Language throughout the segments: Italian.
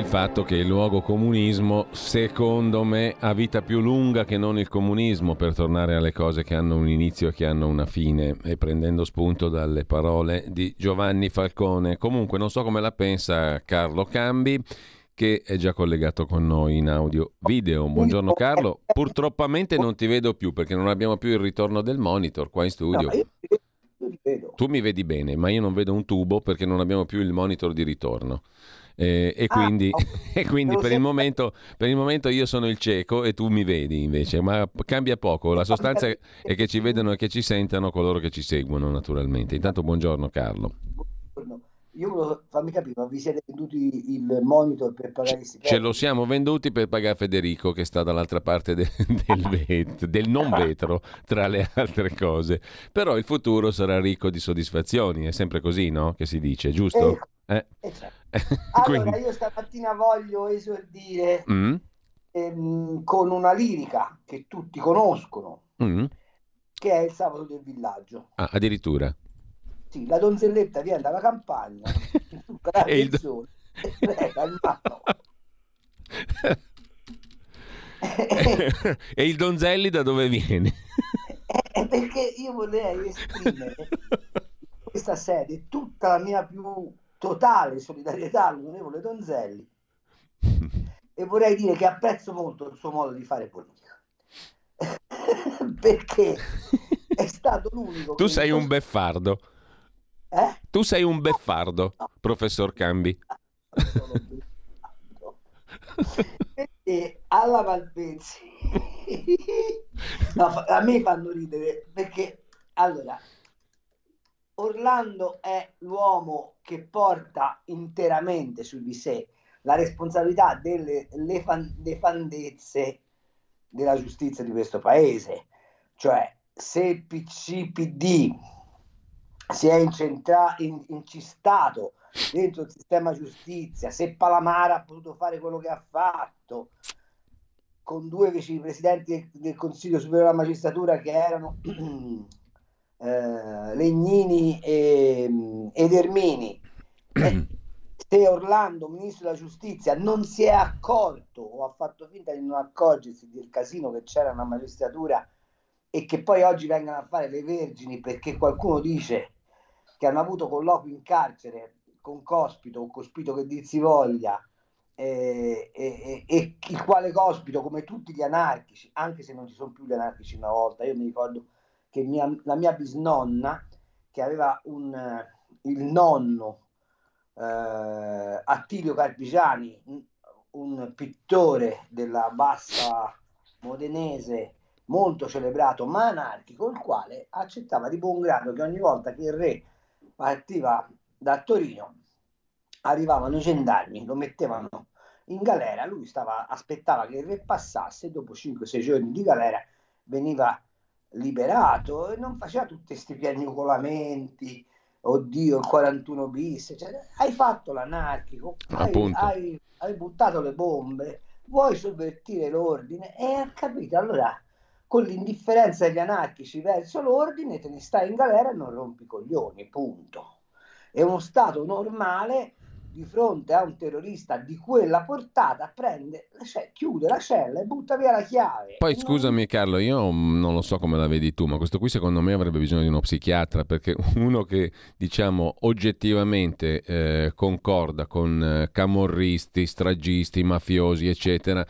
Il fatto che il luogo comunismo, secondo me, ha vita più lunga che non il comunismo, per tornare alle cose che hanno un inizio e che hanno una fine, e prendendo spunto dalle parole di Giovanni Falcone. Comunque non so come la pensa Carlo Cambi che è già collegato con noi in audio video. Buongiorno Carlo, purtroppamente non ti vedo più perché non abbiamo più il ritorno del monitor qua in studio. Tu mi vedi bene, ma io non vedo un tubo perché non abbiamo più il monitor di ritorno. Eh, e, ah, quindi, ah, e quindi per, il momento, per, il momento, io sono il cieco e tu mi vedi invece, ma cambia poco. La sostanza è che ci vedano e che ci sentano coloro che ci seguono naturalmente. Intanto buongiorno Carlo. Buongiorno. Io volevo farmi capire, ma vi siete venduti il monitor per pagare i stipendi? Ce lo siamo venduti per pagare Federico che sta dall'altra parte de- del, vet- del non vetro, tra le altre cose. Però il futuro sarà ricco di soddisfazioni, è sempre così, no? Che si dice, giusto? Eh? Eh, certo. Allora, io stamattina voglio esordire mm. ehm, con una lirica che tutti conoscono, mm. che è il sabato del villaggio. Ah, addirittura. Sì, la donzelletta viene dalla campagna, e il... e il Donzelli da dove viene? È perché io vorrei esprimere questa sede tutta la mia più totale solidarietà all'onorevole Donzelli. E vorrei dire che apprezzo molto il suo modo di fare politica. Perché è stato l'unico tu sei un beffardo. Eh? tu sei un beffardo no. professor Cambi. Perché alla Malpezzi no, a me fanno ridere perché allora Orlando è l'uomo che porta interamente su di sé la responsabilità delle nefandezze della giustizia di questo paese. Cioè, se PCPD si è incentra- in- incistato dentro il sistema giustizia, se Palamara ha potuto fare quello che ha fatto, con due vicepresidenti del Consiglio Superiore della Magistratura che erano eh, Legnini e, ed Ermini, eh, se Orlando, ministro della giustizia, non si è accorto o ha fatto finta di non accorgersi del casino che c'era nella magistratura e che poi oggi vengono a fare le vergini perché qualcuno dice che hanno avuto colloqui in carcere con Cospito o Cospito che dir si voglia e, e, e, il quale Cospito come tutti gli anarchici anche se non ci sono più gli anarchici una volta io mi ricordo che mia, la mia bisnonna, che aveva un, il nonno eh, Attilio Carpigiani, un pittore della bassa modenese molto celebrato ma anarchico, il quale accettava di buon grado che ogni volta che il re partiva da Torino arrivavano i gendarmi, lo mettevano in galera, lui stava, aspettava che il re passasse dopo 5-6 giorni di galera veniva liberato e non faceva tutti questi piagnucolamenti oddio il 41 bis cioè, hai fatto l'anarchico hai, hai, hai, buttato le bombe vuoi sovvertire l'ordine? E ha capito allora con l'indifferenza degli anarchici verso l'ordine te ne stai in galera e non rompi coglioni punto. È uno stato normale di fronte a un terrorista di quella portata prende, cioè, chiude la cella e butta via la chiave. Poi scusami Carlo, io non lo so come la vedi tu, ma questo qui secondo me avrebbe bisogno di uno psichiatra perché uno che diciamo oggettivamente eh, concorda con eh, camorristi, stragisti, mafiosi, eccetera.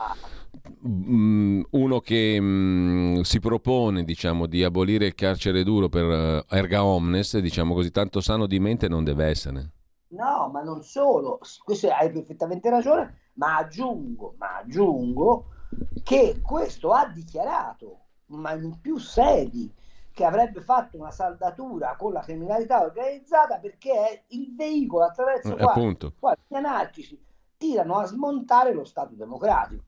Mm, uno che mh, mm, si propone diciamo, di abolire il carcere duro per uh, erga omnes, diciamo così, tanto sano di mente non deve essere. No, ma non solo, questo hai perfettamente ragione, ma aggiungo, ma aggiungo che questo ha dichiarato, ma in più sedi, che avrebbe fatto una saldatura con la criminalità organizzata perché è il veicolo attraverso eh, quale, quale gli anarchici tirano a smontare lo Stato democratico.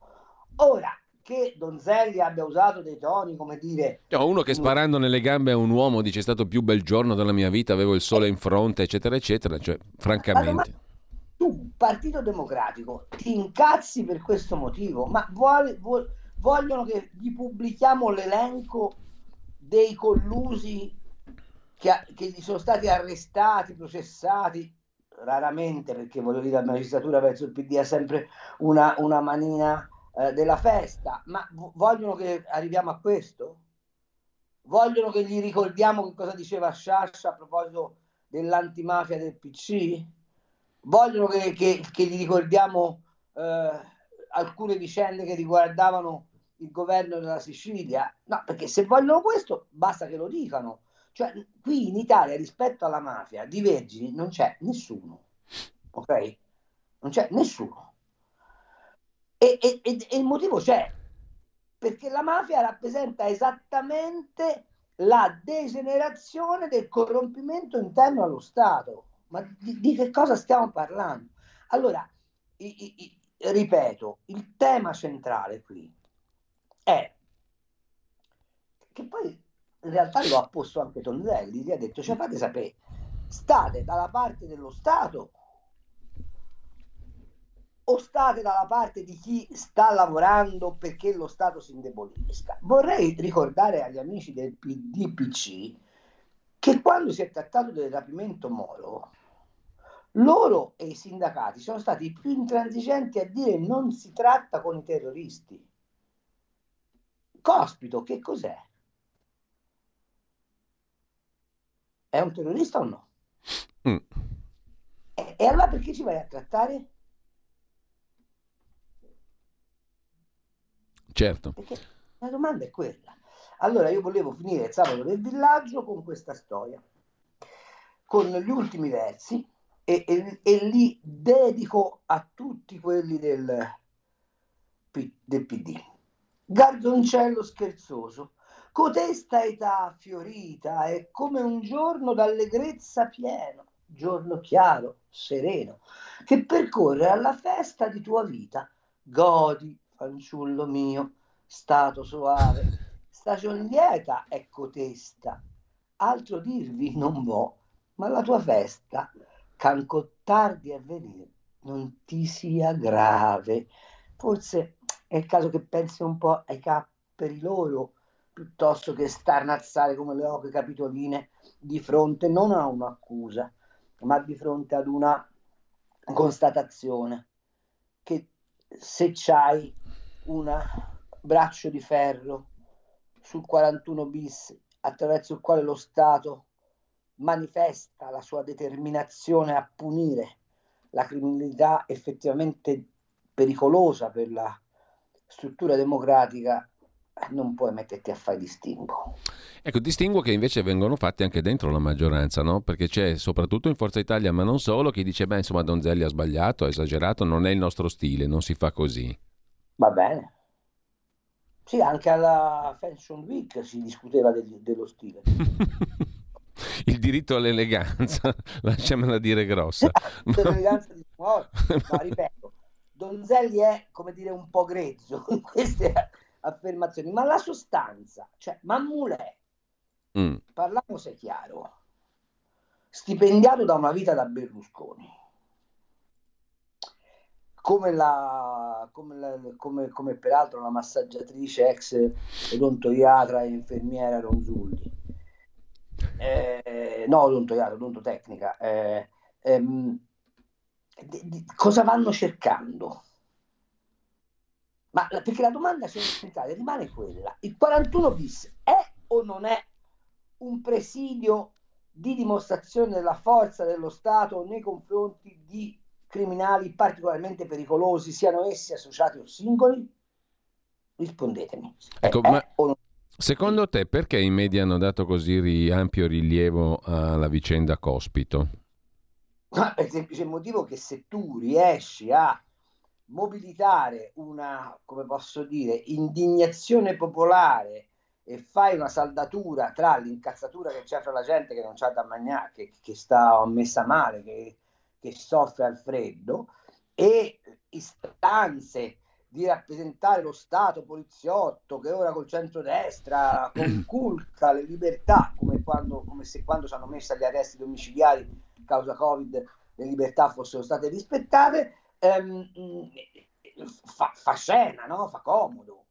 Ora, che Donzelli abbia usato dei toni, come dire... No, uno che sparando nelle gambe a un uomo dice è stato il più bel giorno della mia vita, avevo il sole in fronte, eccetera, eccetera, cioè, francamente... tu, Partito Democratico, ti incazzi per questo motivo, ma vuole, vuole, vogliono che gli pubblichiamo l'elenco dei collusi che, che gli sono stati arrestati, processati, raramente perché voglio dire la magistratura verso il PD ha sempre una, una manina eh, della festa, ma vogliono che arriviamo a questo? Vogliono che gli ricordiamo che cosa diceva Sciascia a proposito dell'antimafia del PC? Vogliono che, che, che gli ricordiamo eh, alcune vicende che riguardavano il governo della Sicilia? No, perché se vogliono questo basta che lo dicano. Cioè, qui in Italia rispetto alla mafia di vergini non c'è nessuno, ok? Non c'è nessuno. E, e, e, il motivo c'è, perché la mafia rappresenta esattamente la degenerazione del corrompimento interno allo Stato. Ma di, di che cosa stiamo parlando? Allora, i, i, ripeto, il tema centrale qui è che poi in realtà lo ha posto anche Tonzelli, gli ha detto, cioè fate sapere, state dalla parte dello Stato o state dalla parte di chi sta lavorando perché lo Stato si indebolisca? Vorrei ricordare agli amici del PDPC che quando si è trattato del rapimento Moro, loro e i sindacati sono stati i più intransigenti a dire non si tratta con i terroristi. Cospito, che cos'è? È un terrorista o no? Mm. E, e allora perché ci vai a trattare? Certo. Perché la domanda è quella. Allora io volevo finire il sabato del villaggio con questa storia, con gli ultimi versi e, e, e li dedico a tutti quelli del, del PD. Gardoncello scherzoso, cotesta età fiorita è come un giorno d'allegrezza pieno, giorno chiaro, sereno, che percorre alla festa di tua vita. Godi, fanciullo mio, stato soave, stagion lieta è cotesta, altro dirvi non vo, ma la tua festa, canco tardi a venire, non ti sia grave. Forse è il caso che pensi un po' ai capperi loro, piuttosto che starnazzare come le oche capitoline di fronte non a un'accusa, ma di fronte ad una constatazione che se c'hai un braccio di ferro sul 41 bis attraverso il quale lo Stato manifesta la sua determinazione a punire la criminalità effettivamente pericolosa per la struttura democratica, non puoi metterti a fare distinguo. Ecco, distinguo che invece vengono fatti anche dentro la maggioranza, no? Perché c'è soprattutto in Forza Italia, ma non solo, chi dice, beh, insomma, Donzelli ha sbagliato, ha esagerato, non è il nostro stile, non si fa così. Va bene. Sì, anche alla Fashion Week si discuteva del, dello stile. il diritto all'eleganza, lasciamela dire grossa. L'eleganza di no, ripeto, Donzelli è, come dire, un po' grezzo in queste affermazioni, ma la sostanza, cioè Mammulè, mm. parliamo se chiaro, stipendiato da una vita da Berlusconi, come, la, come, la, come, come peraltro la massaggiatrice ex odontoiatra e infermiera Ronzulli, eh, no odontoiatra, odontotecnica, eh, ehm, di, di, cosa vanno cercando? Ma perché la domanda centrale rimane quella: il 41 bis è o non è un presidio di dimostrazione della forza dello Stato nei confronti di criminali particolarmente pericolosi, siano essi associati o singoli? Rispondetemi. Ecco, ma secondo te perché i media hanno dato così ampio rilievo alla vicenda Cospito? Ma per semplice motivo che se tu riesci a mobilitare una, come posso dire, indignazione popolare e fai una saldatura tra l'incazzatura che c'è fra la gente che non c'ha da mangiare, che, che sta messa male, che, che soffre al freddo, e istanze di rappresentare lo Stato poliziotto che ora col centrodestra conculca le libertà, come, quando, come se quando ci hanno messo agli arresti domiciliari causa Covid le libertà fossero state rispettate, ehm, fa, fa, scena, no? fa comodo.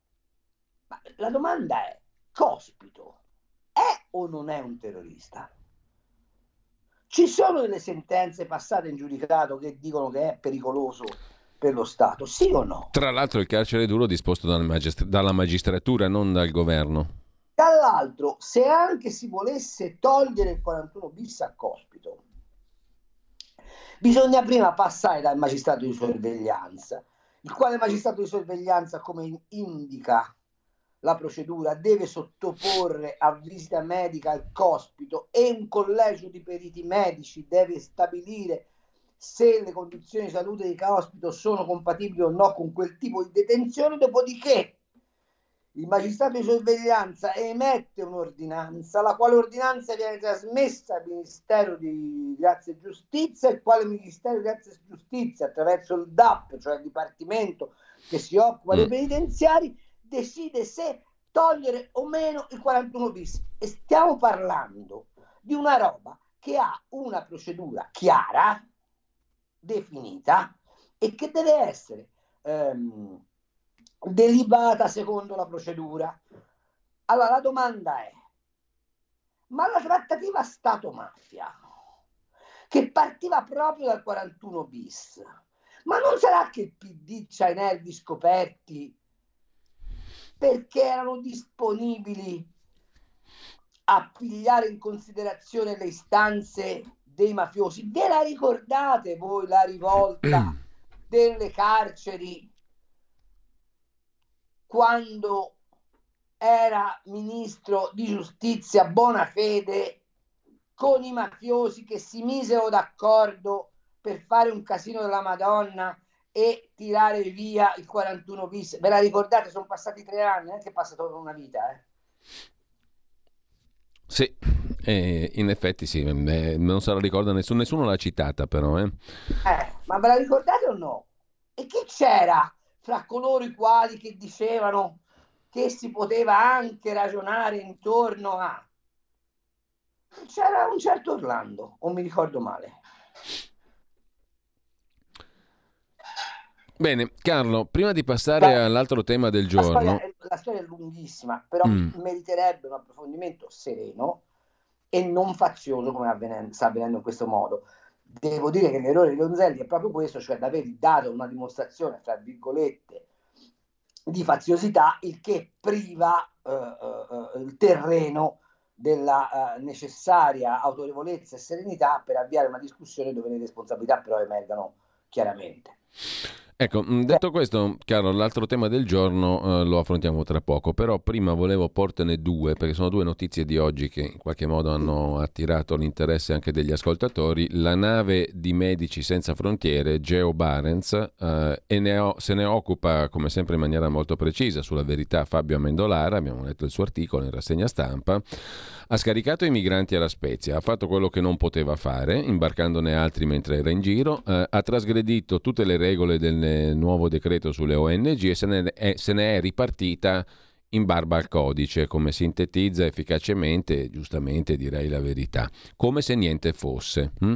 Ma la domanda è, Cospito è o non è un terrorista? Ci sono delle sentenze passate in giudicato che dicono che è pericoloso per lo Stato, sì o no? Tra l'altro il carcere duro disposto dal magistr- dalla magistratura, non dal governo. Dall'altro, se anche si volesse togliere il 41 bis a Cospito, bisogna prima passare dal magistrato di sorveglianza, il quale magistrato di sorveglianza, come indica la procedura, deve sottoporre a visita medica al cospito e un collegio di periti medici deve stabilire se le condizioni di salute di Cospito sono compatibili o no con quel tipo di detenzione, dopodiché il magistrato di sorveglianza emette un'ordinanza, la quale ordinanza viene trasmessa al Ministero di Grazia e Giustizia, il quale Ministero di Grazia e Giustizia, attraverso il DAP, cioè il Dipartimento che si occupa dei mm. penitenziari, decide se togliere o meno il 41 bis. E stiamo parlando di una roba che ha una procedura chiara, definita e che deve essere ehm, delibata secondo la procedura. Allora la domanda è, ma la trattativa Stato-mafia, che partiva proprio dal 41 bis, ma non sarà che il PD c'ha i nervi scoperti perché erano disponibili a pigliare in considerazione le istanze dei mafiosi. Ve la ricordate voi la rivolta delle carceri quando era ministro di giustizia Bonafede con i mafiosi che si misero d'accordo per fare un casino della Madonna e tirare via il 41 bis. Ve la ricordate? Sono passati tre anni, non è che è passata una vita. Eh? Sì, eh, in effetti sì, eh, non se la ricorda nessuno, nessuno l'ha citata però. Eh. eh. ma ve la ricordate o no? E chi c'era fra coloro i quali che dicevano che si poteva anche ragionare intorno a... C'era un certo Orlando, o mi ricordo male. Bene, Carlo, prima di passare Beh, all'altro tema del giorno... La storia, è, la storia è lunghissima, però mm. meriterebbe un approfondimento sereno e non fazioso come avvenendo, sta avvenendo in questo modo. Devo dire che l'errore di Donzelli è proprio questo, cioè di aver dato una dimostrazione, fra virgolette, di faziosità, il che priva eh, eh, il terreno della eh, necessaria autorevolezza e serenità per avviare una discussione dove le responsabilità però emergano chiaramente. Ecco, mm, detto questo, Carlo, l'altro tema del giorno eh, lo affrontiamo tra poco, però prima volevo portene due, perché sono due notizie di oggi che in qualche modo hanno attirato l'interesse anche degli ascoltatori. La nave di Medici Senza Frontiere, Geo Barents, eh, e ne ho, se ne occupa, come sempre in maniera molto precisa, sulla verità Fabio Amendolara, abbiamo letto il suo articolo in rassegna stampa, ha scaricato i migranti alla Spezia, ha fatto quello che non poteva fare, imbarcandone altri mentre era in giro, eh, ha trasgredito tutte le regole del nuovo decreto sulle ONG e se ne è, se ne è ripartita in barba al codice, come sintetizza efficacemente, giustamente direi la verità, come se niente fosse. Hm?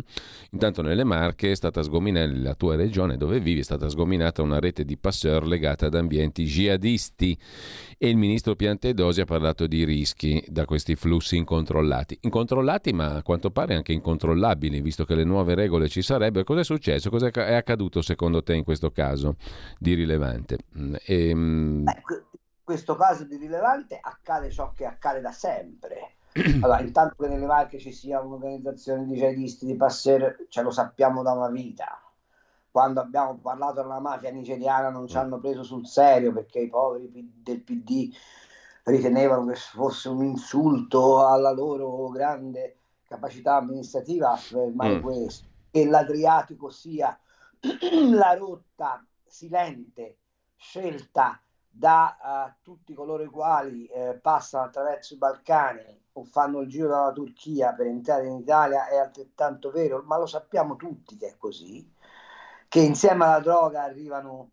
Intanto nelle Marche è stata sgominata, la tua regione dove vivi, è stata sgominata una rete di passeur legata ad ambienti jihadisti e il ministro Piantedosi ha parlato di rischi da questi flussi incontrollati. Incontrollati ma a quanto pare anche incontrollabili, visto che le nuove regole ci sarebbero. Cosa è successo? Cosa è accaduto secondo te in questo caso di rilevante? E, ehm, Beh, questo caso di rilevante accade ciò che accade da sempre. Allora, intanto che nelle Marche ci sia un'organizzazione di jihadisti di passer, ce lo sappiamo da una vita. Quando abbiamo parlato della mafia nigeriana non ci hanno preso sul serio perché i poveri del PD ritenevano che fosse un insulto alla loro grande capacità amministrativa affermare mm. questo. E l'Adriatico sia la rotta silente scelta da uh, tutti coloro i quali eh, passano attraverso i Balcani o fanno il giro dalla Turchia per entrare in Italia è altrettanto vero, ma lo sappiamo tutti che è così, che insieme alla droga arrivano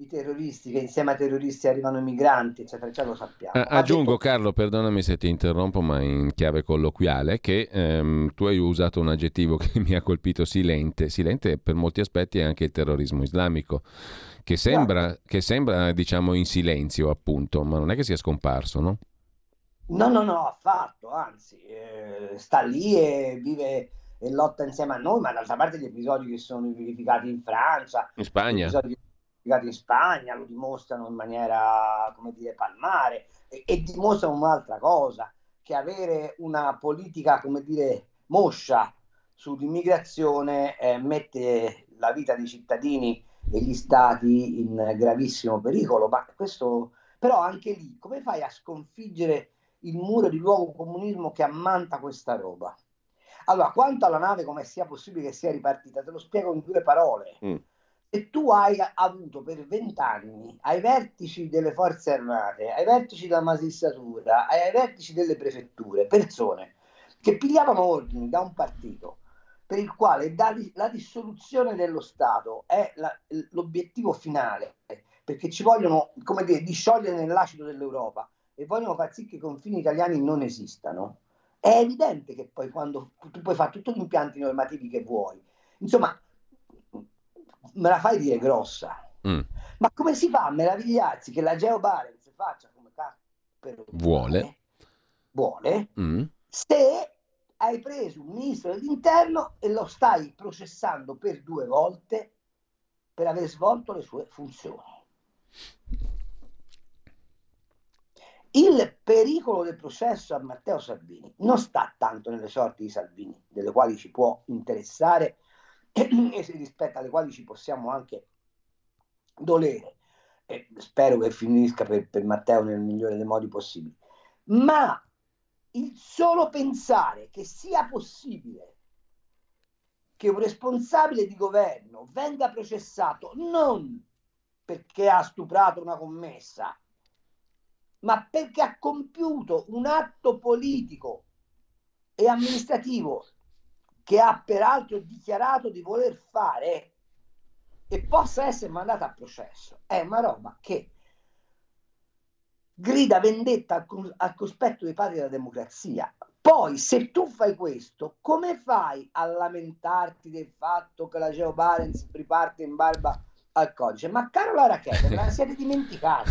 i terroristi, che insieme ai terroristi arrivano i migranti, eccetera, eccetera, lo sappiamo. Ah, aggiungo, detto... Carlo, perdonami se ti interrompo, ma in chiave colloquiale, che ehm, tu hai usato un aggettivo che mi ha colpito silente. Silente per molti aspetti è anche il terrorismo islamico, che sembra, esatto. che sembra diciamo, in silenzio, appunto, ma non è che sia scomparso, no? No, no, no, affatto, anzi, eh, sta lì e vive e lotta insieme a noi, ma d'altra parte gli episodi che sono verificati in Francia, in Spagna. Gli episodi in Spagna, lo dimostrano in maniera, come dire, palmare e, e dimostrano un'altra cosa, che avere una politica, come dire, moscia sull'immigrazione eh, mette la vita dei cittadini e gli stati in gravissimo pericolo, ma questo però anche lì come fai a sconfiggere il muro di luogo comunismo che ammanta questa roba? Allora, quanto alla nave, come sia possibile che sia ripartita, te lo spiego in due parole. Mm se tu hai avuto per vent'anni ai vertici delle forze armate, ai vertici della magistratura, ai vertici delle prefetture, persone che pigliavano ordini da un partito per il quale la dissoluzione dello Stato è la, l'obiettivo finale, perché ci vogliono, come dire, disciogliere nell'acido dell'Europa e vogliono far sì che i confini italiani non esistano, è evidente che poi quando tu puoi fare tutti gli impianti normativi che vuoi, insomma, me la fai dire grossa. Mm. Ma come si fa a meravigliarsi che la Geo Barents faccia come cazzo vuole, vuole mm. se hai preso un ministro dell'interno e lo stai processando per due volte per aver svolto le sue funzioni. Il pericolo del processo a Matteo Salvini non sta tanto nelle sorti di Salvini, delle quali ci può interessare e rispetto alle quali ci possiamo anche dolere. E spero che finisca per, per Matteo nel migliore dei modi possibili. Ma il solo pensare che sia possibile che un responsabile di governo venga processato non perché ha stuprato una commessa, ma perché ha compiuto un atto politico e amministrativo che ha peraltro dichiarato di voler fare e possa essere mandata a processo. È una roba che grida vendetta al, cospetto dei padri della democrazia. Poi, se tu fai questo, come fai a lamentarti del fatto che la Geo Barents riparte in barba al codice? Ma caro Lara Keller, la siete dimenticati.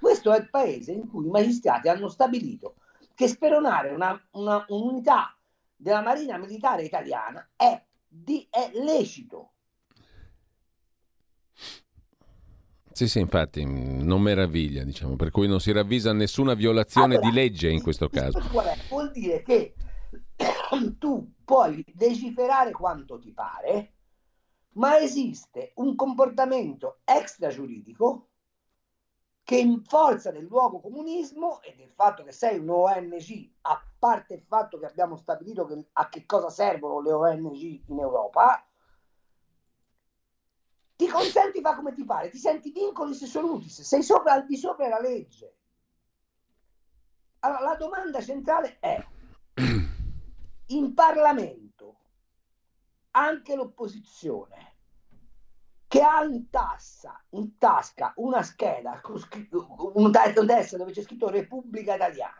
Questo è il paese in cui i magistrati hanno stabilito che speronare una, una, un'unità della Marina Militare Italiana è, di, è lecito. Sì, sì, infatti non meraviglia, diciamo, per cui non si ravvisa nessuna violazione allora, di legge in questo caso. Vuol dire che tu puoi legiferare quanto ti pare, ma esiste un comportamento extragiuridico che in forza del luogo comunismo e del fatto che sei un ONG, a parte il fatto che abbiamo stabilito che, a che cosa servono le ONG in Europa, ti consenti fare come ti pare, ti senti vincoli se solutis, sei sopra al di sopra della legge. Allora, la domanda centrale è, in Parlamento, anche l'opposizione che ha in, tassa, in tasca una scheda, un testo dove c'è scritto Repubblica Italiana,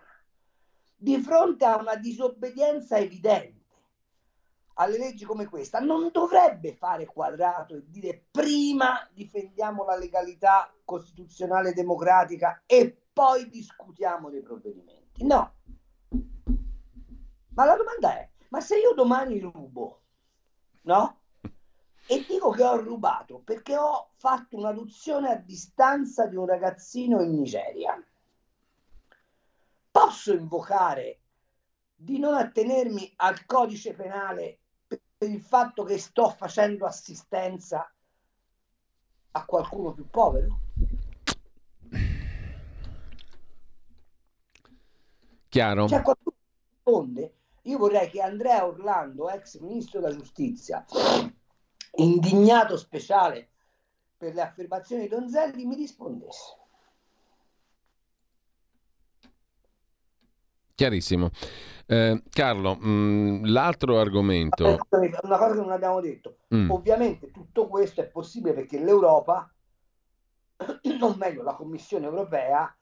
di fronte a una disobbedienza evidente alle leggi come questa, non dovrebbe fare quadrato e dire prima difendiamo la legalità costituzionale democratica e poi discutiamo dei provvedimenti. No. Ma la domanda è, ma se io domani rubo, no? E dico che ho rubato perché ho fatto un'adozione a distanza di un ragazzino in Nigeria. Posso invocare di non attenermi al codice penale per il fatto che sto facendo assistenza a qualcuno più povero? Chiaro. C'è qualcuno che risponde? Io vorrei che Andrea Orlando, ex ministro della giustizia, indignato speciale per le affermazioni di Donzelli, mi rispondesse. Chiarissimo. Eh, Carlo, mh, mm, l'altro argomento... Una cosa che non abbiamo detto. Mm. Ovviamente tutto questo è possibile perché l'Europa, o meglio la Commissione europea,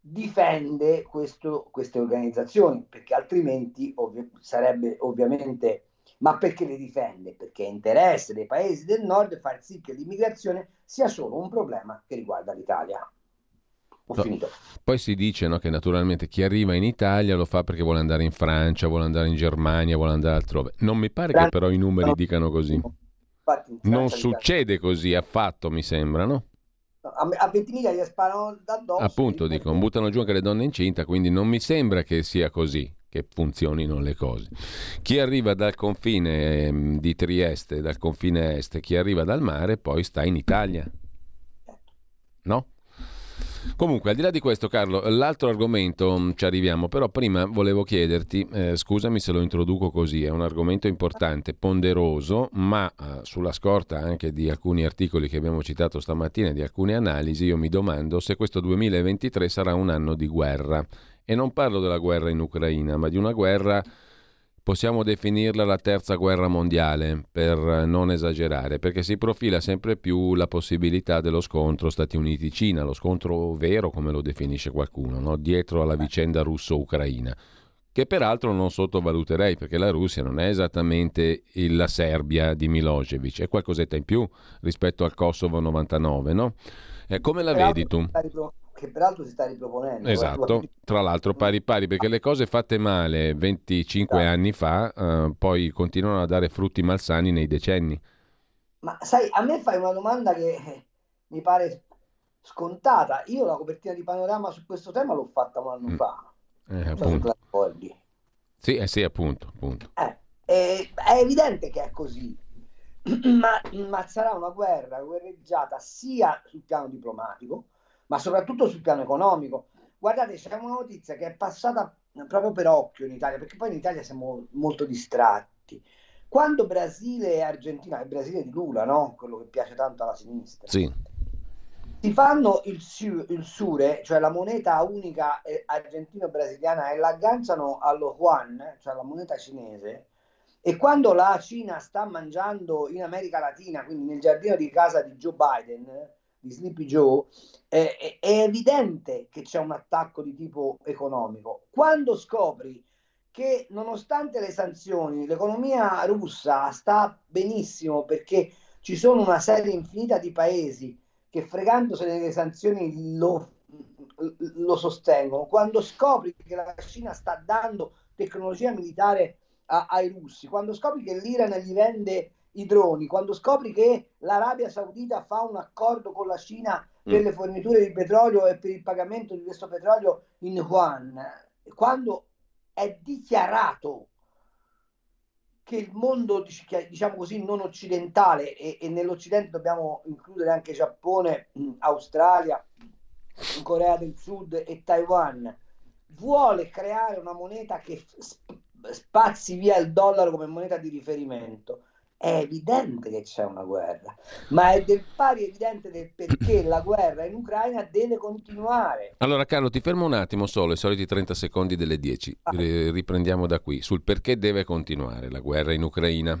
difende questo, queste organizzazioni, perché altrimenti ovvi- sarebbe ovviamente... Ma perché le difende? Perché è interesse dei paesi del nord far sì che l'immigrazione sia solo un problema che riguarda l'Italia. Ho no. finito. Poi si dice no, che naturalmente chi arriva in Italia lo fa perché vuole andare in Francia, vuole andare in Germania, vuole andare altrove. Non mi pare Francia, che però i numeri no. dicano così. Infatti, non succede così affatto, mi sembra, no? A, a 20.000 gli sparano da addosso. Appunto, dico, buttano giù anche le donne incinta, quindi non mi sembra che sia così che funzionino le cose. Chi arriva dal confine ehm, di Trieste, dal confine est, chi arriva dal mare, poi sta in Italia. Certo. No? Comunque, al di là di questo, Carlo, l'altro argomento mm, ci arriviamo, però prima volevo chiederti, eh, scusami se lo introduco così, è un argomento importante, ponderoso, ma eh, sulla scorta anche di alcuni articoli che abbiamo citato stamattina, di alcune analisi, io mi domando se questo 2023 sarà un anno di guerra. E non parlo della guerra in Ucraina, ma di una guerra possiamo definirla la terza guerra mondiale, per non esagerare, perché si profila sempre più la possibilità dello scontro Stati Uniti-Cina, lo scontro vero come lo definisce qualcuno, no? dietro alla vicenda russo-ucraina, che peraltro non sottovaluterei, perché la Russia non è esattamente la Serbia di Milosevic, è qualcosetta in più rispetto al Kosovo 99, no? Eh, come la vedi tu? Che peraltro si sta riproponendo. Esatto, tra l'altro pari pari, perché le cose fatte male 25 esatto. anni fa eh, poi continuano a dare frutti malsani nei decenni. Ma sai, a me fai una domanda che mi pare scontata. Io la copertina di panorama su questo tema l'ho fatta un anno mm. fa. Eh, appunto. Sì, eh, sì, appunto. appunto. Eh, è, è evidente che è così. Ma, ma, sarà una guerra guerreggiata sia sul piano diplomatico, ma soprattutto sul piano economico. Guardate, c'è una notizia che è passata proprio per occhio in Italia, perché poi in Italia siamo molto distratti. Quando Brasile e Argentina, il Brasile di Lula, no? quello che piace tanto alla sinistra, sì. si fanno il, su, il sure, cioè la moneta unica eh, argentino-brasiliana, e l'agganciano allo yuan, cioè la moneta cinese, e quando la Cina sta mangiando in America Latina, quindi nel giardino di casa di Joe Biden, di Sleepy Joe, eh, è, evidente che c'è un attacco di tipo economico. Quando scopri che nonostante le sanzioni l'economia russa sta benissimo perché ci sono una serie infinita di paesi che fregandosene delle sanzioni lo, lo sostengono, quando scopri che la Cina sta dando tecnologia militare a, ai russi, quando scopri che l'Iran gli vende i droni, quando scopri che l'Arabia Saudita fa un accordo con la Cina per mm. le forniture di petrolio e per il pagamento di questo petrolio in yuan, quando è dichiarato che il mondo, diciamo così, non occidentale e, e nell'Occidente dobbiamo includere anche Giappone, mm, Australia, Corea del Sud e Taiwan, vuole creare una moneta che spazzi via il dollaro come moneta di riferimento è evidente che c'è una guerra, ma è del pari evidente del perché la guerra in Ucraina deve continuare. Allora Carlo, ti fermo un attimo solo, i soliti 30 secondi delle 10, ah. riprendiamo da qui, sul perché deve continuare la guerra in Ucraina.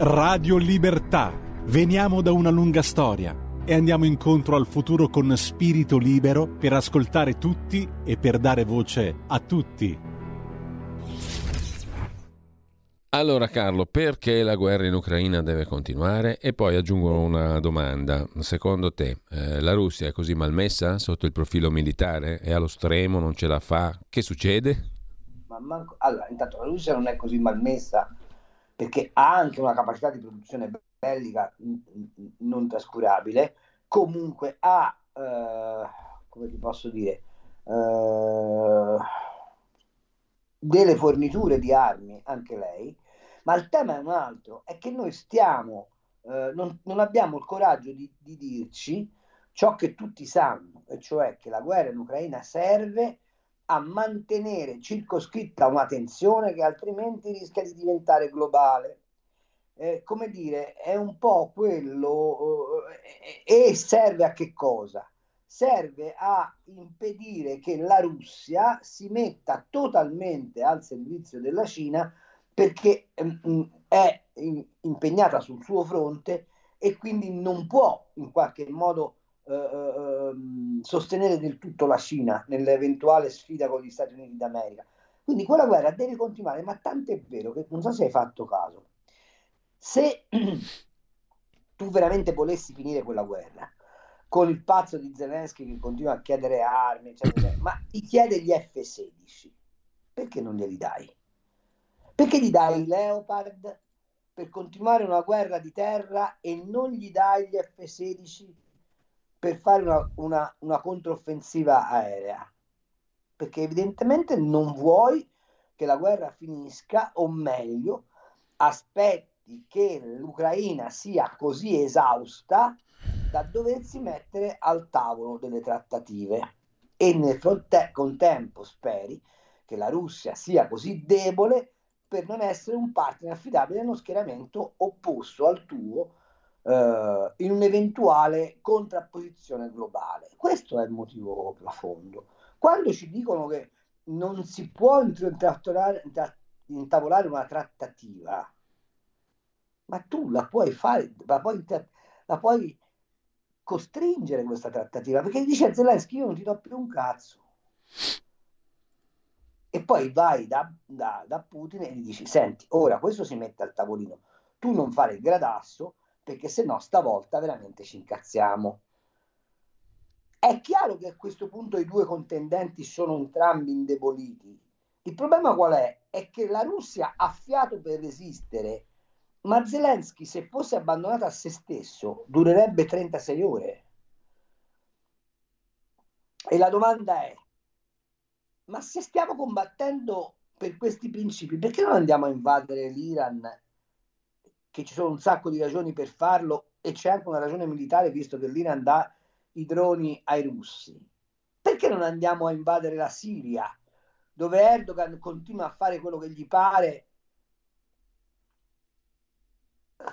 Radio Libertà. Veniamo da una lunga storia e andiamo incontro al futuro con spirito libero per ascoltare tutti e per dare voce a tutti. Allora Carlo, perché la guerra in Ucraina deve continuare? E poi aggiungo una domanda. Secondo te eh, la Russia è così malmessa sotto il profilo militare? È allo stremo, non ce la fa? Che succede? Ma manco... Allora, intanto la Russia non è così malmessa perché ha anche una capacità di produzione bellica non trascurabile, comunque ha eh, come ti posso dire, eh, delle forniture di armi, anche lei, ma il tema è un altro, è che noi stiamo, eh, non, non, abbiamo il coraggio di, di dirci ciò che tutti sanno, e cioè che la guerra in Ucraina serve a mantenere circoscritta una tensione che altrimenti rischia di diventare globale. Eh, come dire, è un po' quello eh, e serve a che cosa? Serve a impedire che la Russia si metta totalmente al servizio della Cina perché mm, è in, impegnata sul suo fronte e quindi non può in qualche modo eh, ehm, sostenere del tutto la Cina nell'eventuale sfida con gli Stati Uniti d'America. Quindi quella guerra deve continuare, ma tanto è vero che non so se hai fatto caso. Se tu veramente volessi finire quella guerra con il pazzo di Zelensky che continua a chiedere armi, eccetera, ma ti chiede gli F-16, perché non glieli dai? Perché gli dai i Leopard per continuare una guerra di terra e non gli dai gli F-16 per fare una, una, una controffensiva aerea, perché evidentemente non vuoi che la guerra finisca, o meglio, aspetti che l'Ucraina sia così esausta da doversi mettere al tavolo delle trattative. E nel fronte- contempo speri che la Russia sia così debole per non essere un partner affidabile nello schieramento opposto al tuo eh, in un'eventuale contrapposizione globale. Questo è il motivo profondo. Quando ci dicono che non si può intavolare, una trattativa, ma tu la puoi fare, la puoi, la puoi costringere questa trattativa, perché dice a Zelensky io non ti do più un cazzo. E poi vai da, da, da Putin e gli dici, senti, ora questo si mette al tavolino, tu non fare il gradasso, perché se no stavolta veramente ci incazziamo. È chiaro che a questo punto i due contendenti sono entrambi indeboliti. Il problema qual è? È che la Russia ha fiato per resistere, ma Zelensky se fosse abbandonato a se stesso durerebbe 36 ore. E la domanda è, ma se stiamo combattendo per questi principi, perché non andiamo a invadere l'Iran che ci sono un sacco di ragioni per farlo e c'è anche una ragione militare visto che l'Iran dà i droni ai russi. Perché non andiamo a invadere la Siria, dove Erdogan continua a fare quello che gli pare,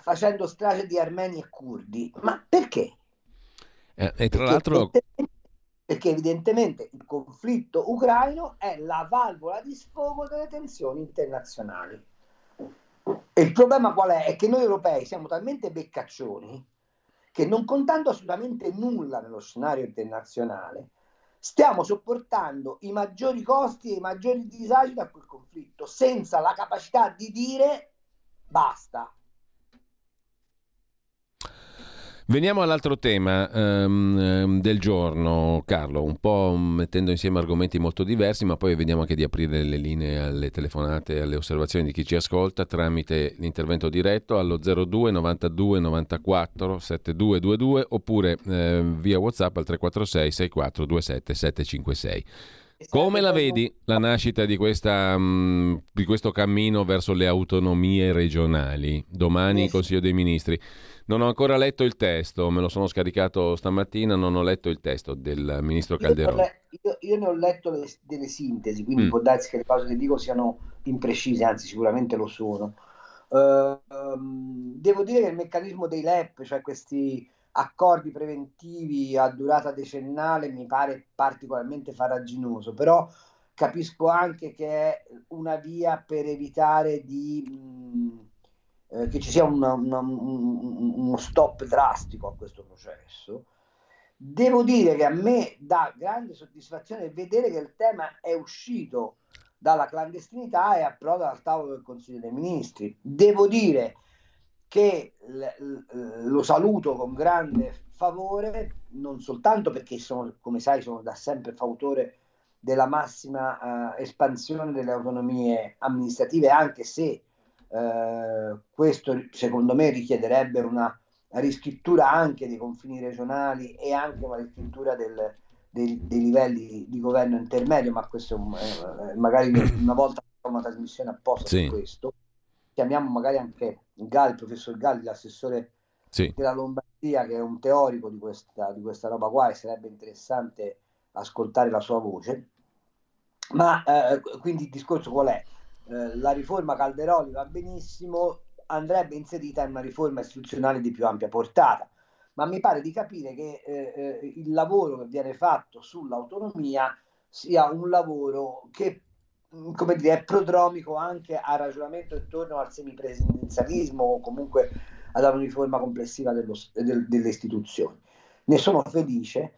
facendo strage di armeni e curdi? Ma perché? Eh, e tra perché l'altro... Evidentemente, perché evidentemente il conflitto ucraino è la valvola di sfogo delle tensioni internazionali. Il problema qual è? È che noi europei siamo talmente beccaccioni che non contando assolutamente nulla nello scenario internazionale, stiamo sopportando i maggiori costi e i maggiori disagi da quel conflitto, senza la capacità di dire basta, Veniamo all'altro tema um, del giorno, Carlo, un po' mettendo insieme argomenti molto diversi, ma poi vediamo anche di aprire le linee alle telefonate e alle osservazioni di chi ci ascolta tramite l'intervento diretto allo 02 92 94 7222 oppure eh, via WhatsApp al 346 64 27 756. Come la vedi la nascita di, questa, um, di questo cammino verso le autonomie regionali? Domani Consiglio dei Ministri. Non ho ancora letto il testo, me lo sono scaricato stamattina, non ho letto il testo del ministro Calderone. Io, io, io ne ho letto le, delle sintesi, quindi mm. può darsi che le cose che dico siano imprecise, anzi sicuramente lo sono. Uh, um, devo dire che il meccanismo dei LEP, cioè questi accordi preventivi a durata decennale, mi pare particolarmente faraginoso, però capisco anche che è una via per evitare di... Mh, eh, che ci sia una, una, un, uno stop drastico a questo processo. Devo dire che a me dà grande soddisfazione vedere che il tema è uscito dalla clandestinità e approda al tavolo del Consiglio dei Ministri. Devo dire che l- lo saluto con grande favore, non soltanto perché sono, come sai, sono da sempre fautore della massima uh, espansione delle autonomie amministrative, anche se eh, questo secondo me richiederebbe una riscrittura anche dei confini regionali e anche una riscrittura del, dei, dei, livelli di governo intermedio, ma questo eh, magari una volta una trasmissione apposta sì. su questo. Chiamiamo magari anche Galli, il professor Galli, l'assessore sì. della Lombardia, che è un teorico di questa, di questa roba qua e sarebbe interessante ascoltare la sua voce. Ma eh, quindi il discorso qual è? Eh, la riforma Calderoli va benissimo, andrebbe inserita in una riforma istituzionale di più ampia portata, ma mi pare di capire che eh, eh il lavoro che viene fatto sull'autonomia sia un lavoro che mm, come dire, è prodromico anche al ragionamento intorno al semipresidenzialismo o comunque ad una riforma complessiva dello, del, delle istituzioni ne sono felice.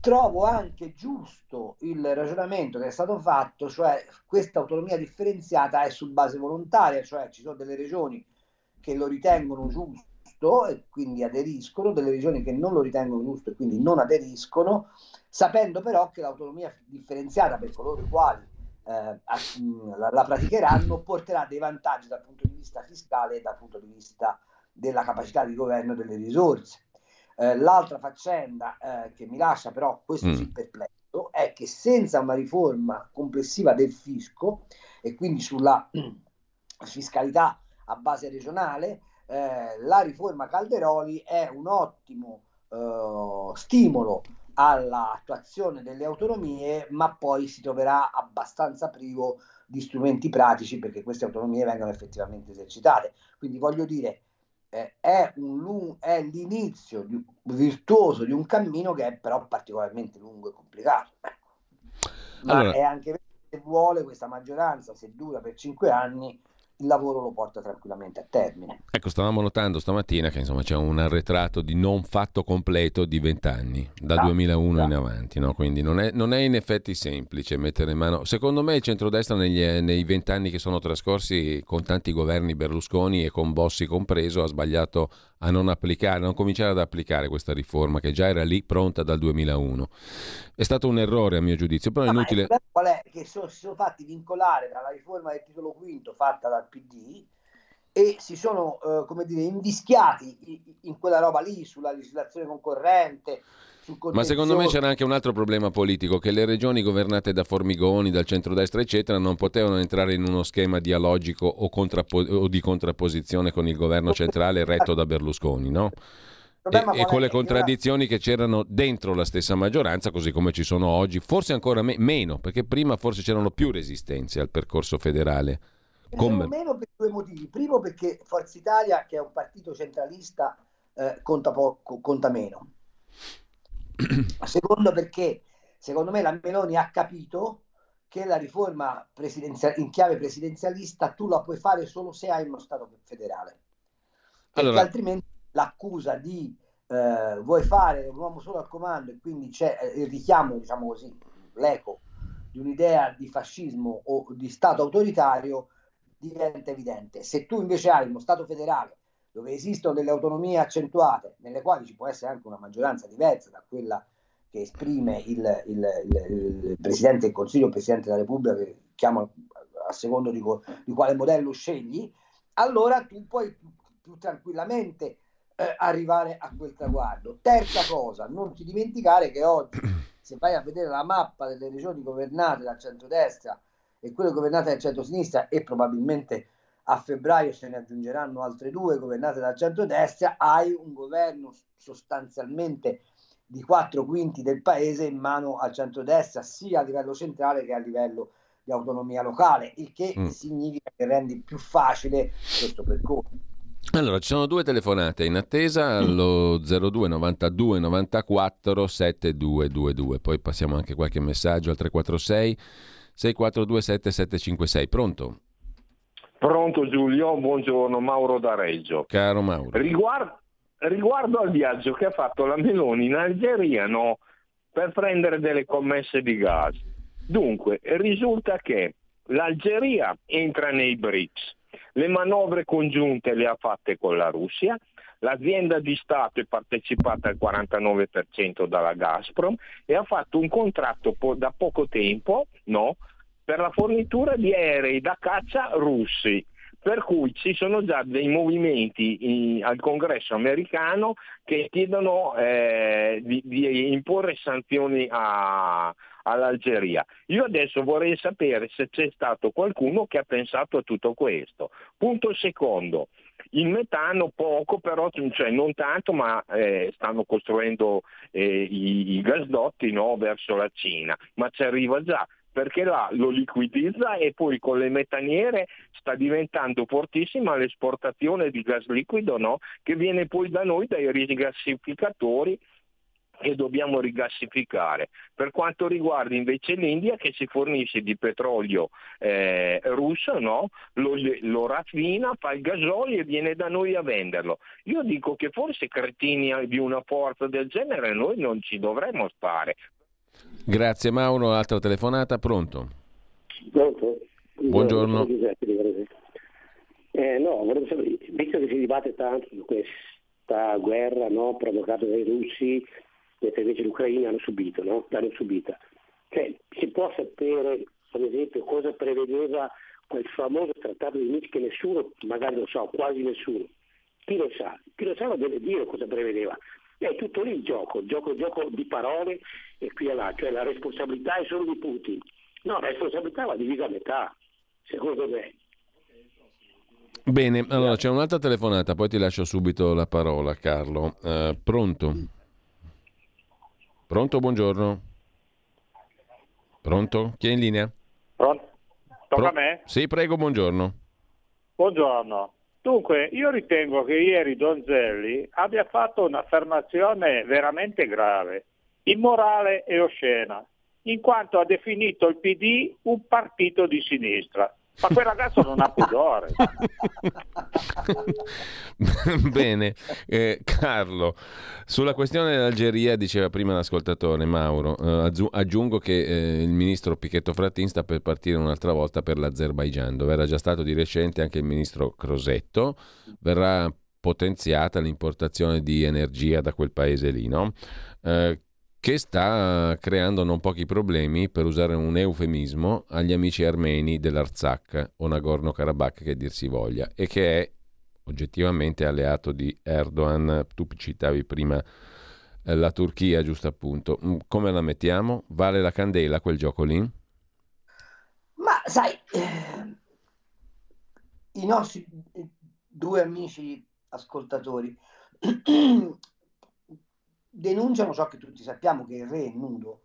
Trovo anche giusto il ragionamento che è stato fatto, cioè questa autonomia differenziata è su base volontaria, cioè ci sono delle regioni che lo ritengono giusto e quindi aderiscono, delle regioni che non lo ritengono giusto e quindi non aderiscono, sapendo però che l'autonomia differenziata per coloro i quali eh, la, la praticheranno porterà dei vantaggi dal punto di vista fiscale e dal punto di vista della capacità di governo delle risorse. Eh, l'altra faccenda eh, che mi lascia però questo mm. sì perplesso è che senza una riforma complessiva del fisco e quindi sulla fiscalità a base regionale, eh, la riforma Calderoli è un ottimo eh, stimolo all'attuazione delle autonomie, ma poi si troverà abbastanza privo di strumenti pratici perché queste autonomie vengano effettivamente esercitate. Quindi voglio dire, è, un, è, l'inizio di, virtuoso di un cammino che è però particolarmente lungo e complicato. Ecco. Ma allora... è anche se vuole questa maggioranza, se dura per cinque anni, il lavoro lo porta tranquillamente a termine. Ecco, stavamo notando stamattina che insomma, c'è un arretrato di non fatto completo di 20 anni, dal ah, 2001 ah. in avanti, no? quindi non è, non è, in effetti semplice mettere in mano. Secondo me il centrodestra negli, nei 20 anni che sono trascorsi con tanti governi Berlusconi e con Bossi compreso ha sbagliato a non applicare, a non cominciare ad applicare questa riforma che già era lì pronta dal 2001. È stato un errore a mio giudizio, però è inutile... Il qual è? Che sono, si sono fatti vincolare dalla riforma del titolo quinto fatta dal PD e si sono, eh, come dire, invischiati in quella roba lì sulla legislazione concorrente, ma secondo me c'era anche un altro problema politico, che le regioni governate da Formigoni, dal centrodestra, eccetera, non potevano entrare in uno schema dialogico o, contrappo- o di contrapposizione con il governo centrale retto da Berlusconi, no? E, e, con le contraddizioni che c'erano dentro la stessa maggioranza, così come ci sono oggi, forse ancora me- meno, perché prima forse c'erano più resistenze al percorso federale. Come... Meno per due motivi. Primo perché Forza Italia, che è un partito centralista, eh, conta, poco, conta meno. Secondo perché, secondo me, la Meloni ha capito che la riforma in chiave presidenzialista tu la puoi fare solo se hai uno Stato federale. Perché allora... altrimenti l'accusa di eh, vuoi fare un uomo solo al comando e quindi c'è eh, il richiamo, diciamo così, l'eco di un'idea di fascismo o di Stato autoritario diventa evidente. Se tu invece hai uno Stato federale dove esistono delle autonomie accentuate, nelle quali ci può essere anche una maggioranza diversa da quella che esprime il, il, il, il Presidente del Consiglio, il Presidente della Repubblica, che chiama a secondo di, di quale modello scegli, allora tu puoi più, più tranquillamente eh, arrivare a quel traguardo. Terza cosa, non ti dimenticare che oggi, se vai a vedere la mappa delle regioni governate dal centrodestra e quelle governate dal centro-sinistra e probabilmente a febbraio se ne aggiungeranno altre due governate dal centro-destra, hai un governo sostanzialmente di quattro quinti del paese in mano al centro-destra, sia a livello centrale che a livello di autonomia locale, il che mm. significa che rendi più facile questo percorso. Allora, ci sono due telefonate in attesa allo 02 92 94 7222, poi passiamo anche qualche messaggio al 346 642 7756. Pronto? Pronto Giulio, buongiorno, Mauro da Reggio. Caro Mauro. Riguardo, riguardo al viaggio che ha fatto la Meloni in Algeria no, per prendere delle commesse di gas. Dunque, risulta che l'Algeria entra nei BRICS, le manovre congiunte le ha fatte con la Russia, l'azienda di Stato è partecipata al 49% dalla Gazprom e ha fatto un contratto po- da poco tempo no, per la fornitura di aerei da caccia russi Per cui ci sono già dei movimenti in, al congresso americano che chiedono eh, di, di, imporre sanzioni a, all'Algeria. Io adesso vorrei sapere se c'è stato qualcuno che ha pensato a tutto questo. Punto secondo, il metano poco, però cioè non tanto, ma eh, stanno costruendo eh, i, i, gasdotti no, verso la Cina, ma ci arriva già perché là lo liquidizza e poi con le metaniere sta diventando fortissima l'esportazione di gas liquido no? che viene poi da noi dai rigassificatori che dobbiamo rigassificare. Per quanto riguarda invece l'India che si fornisce di petrolio eh, russo, no? lo, lo, raffina, fa il gasolio e viene da noi a venderlo. Io dico che forse cretini di una forza del genere noi non ci dovremmo stare. Grazie Mauro, altra telefonata, pronto? Pronto? Buongiorno. Eh, no, volevo sapere, visto che si dibatte tanto su questa guerra no, provocata dai russi, mentre invece l'Ucraina hanno subito, no? l'hanno subita. Cioè, si può sapere, per esempio, cosa prevedeva quel famoso trattato di Minsk che nessuno, magari lo so, quasi nessuno. Chi lo sa? Chi lo sa lo deve dire cosa prevedeva. È tutto lì il gioco, il gioco, il gioco di parole e qui e là, cioè la responsabilità è solo di Putin. No, la responsabilità va divisa a metà, secondo me. Bene, allora c'è un'altra telefonata, poi ti lascio subito la parola, Carlo. Uh, pronto? Pronto, buongiorno. Pronto? Chi è in linea? Pronto? Tocca Pro- a me? Sì, prego, buongiorno. Buongiorno. Dunque, io ritengo che ieri Donzelli abbia fatto un'affermazione veramente grave, immorale e oscena, in quanto ha definito il PD un partito di sinistra. Ma quel ragazzo non ha pudore. Bene, eh, Carlo, sulla questione dell'Algeria diceva prima l'ascoltatore Mauro, eh, aggiungo che eh, il ministro Pichetto Frattin sta per partire un'altra volta per l'Azerbaigian, dove era già stato di recente anche il ministro Crosetto, verrà potenziata l'importazione di energia da quel paese lì, no? Eh, che sta creando non pochi problemi, per usare un eufemismo, agli amici armeni dell'Arzak o Nagorno-Karabakh che dir si voglia, e che è oggettivamente alleato di Erdogan. Tu citavi prima eh, la Turchia, giusto appunto. Mm, come la mettiamo? Vale la candela quel gioco lì? Ma sai, eh, i nostri due amici ascoltatori denunciano ciò che tutti sappiamo che il re è nudo.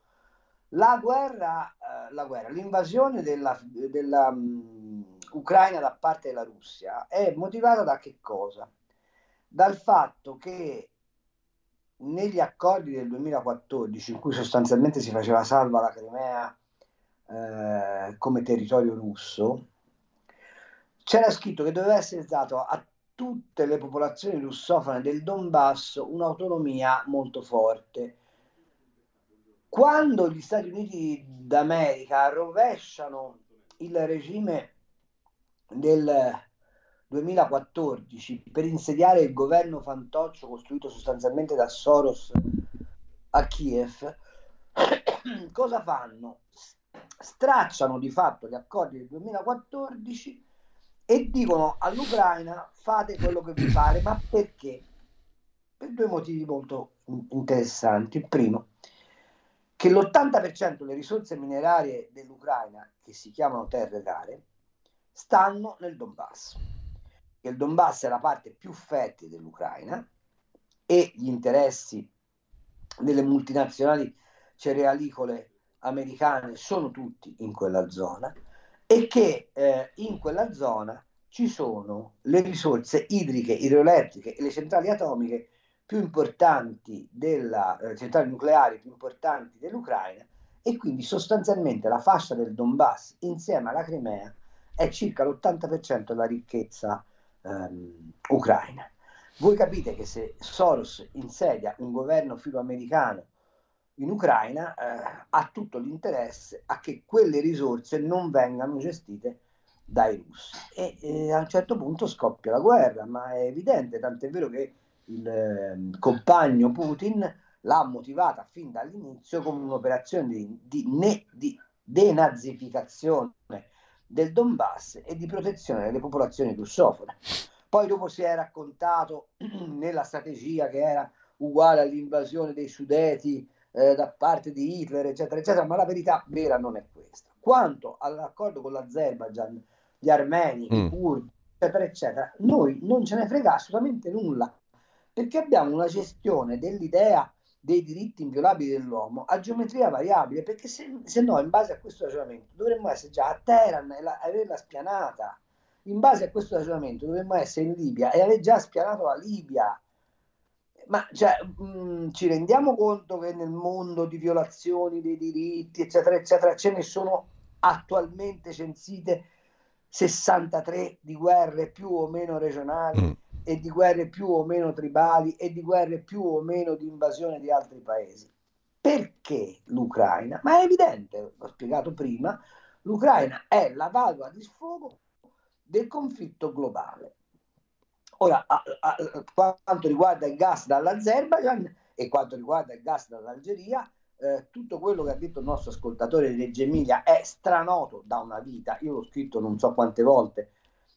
La guerra, eh, la guerra l'invasione della, della um, Ucraina da parte della Russia è motivata da che cosa? Dal fatto che negli accordi del 2014, in cui sostanzialmente si faceva salva la Crimea eh, come territorio russo, c'era scritto che doveva essere dato a tutte le popolazioni russofone del Donbass un'autonomia molto forte. Quando gli Stati Uniti d'America rovesciano il regime del 2014 per insediare il governo fantoccio costruito sostanzialmente da Soros a Kiev, cosa fanno? Stracciano di fatto gli accordi del 2014 e dicono all'Ucraina fate quello che vi pare, ma perché? Per due motivi molto interessanti. Il primo, che l'80% delle risorse minerarie dell'Ucraina, che si chiamano terre rare, stanno nel Donbass. Il Donbass è la parte più fertile dell'Ucraina e gli interessi delle multinazionali cerealicole americane sono tutti in quella zona e che eh, in quella zona ci sono le risorse idriche, idroelettriche e le centrali atomiche più importanti della eh, centrali nucleari più importanti dell'Ucraina e quindi sostanzialmente la fascia del Donbass insieme alla Crimea è circa l'80% della ricchezza ehm, ucraina. Voi capite che se Soros insedia un governo filoamericano in Ucraina eh, ha tutto l'interesse a che quelle risorse non vengano gestite dai russi e eh, a un certo punto scoppia la guerra, ma è evidente, tant'è vero che il eh, compagno Putin l'ha motivata fin dall'inizio come un'operazione di, di, ne, di denazificazione del Donbass e di protezione delle popolazioni russofone. Poi dopo si è raccontato nella strategia che era uguale all'invasione dei Sudeti eh, da parte di Hitler, eccetera, eccetera, ma la verità vera non è questa. Quanto all'accordo con l'Azerbaijan, gli armeni, mm. i curdi, eccetera, eccetera, noi non ce ne frega assolutamente nulla, perché abbiamo una gestione dell'idea dei diritti inviolabili dell'uomo a geometria variabile, perché se, se no, in base a questo ragionamento, dovremmo essere già a Teheran e la, averla spianata. In base a questo ragionamento dovremmo essere in Libia e aver già spianato la Libia. Ma cioè, mh, mm, ci rendiamo conto che nel mondo di violazioni dei diritti, eccetera, eccetera, ce ne sono attualmente censite 63 di guerre più o meno regionali mm. e di guerre più o meno tribali e di guerre più o meno di invasione di altri paesi. Perché l'Ucraina? Ma è evidente, l'ho spiegato prima, l'Ucraina è la valvola di sfogo del conflitto globale. Ora, a, a, quanto riguarda il gas dall'Azerbaijan e quanto riguarda il gas dall'Algeria, eh, tutto quello che ha detto il nostro ascoltatore di Reggio Emilia è stranoto da una vita. Io l'ho scritto non so quante volte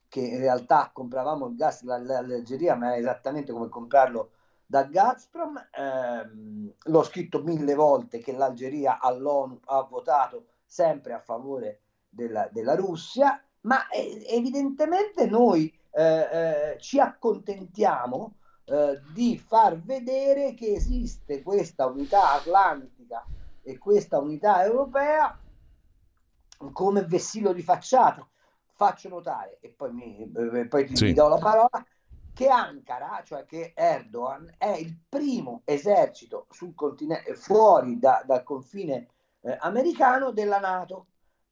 che in realtà compravamo il gas dall'Algeria, ma è esattamente come comprarlo da Gazprom. Eh, l'ho scritto mille volte che l'Algeria all'ONU ha votato sempre a favore della, della Russia, ma eh, evidentemente noi eh, eh, ci accontentiamo eh, di far vedere che esiste questa unità atlantica e questa unità europea come vessillo di facciata. Faccio notare, e poi, mi, eh, poi ti, sì. do la parola, che Ankara, cioè che Erdogan, è il primo esercito sul continente, fuori da, dal confine eh, americano della Nato.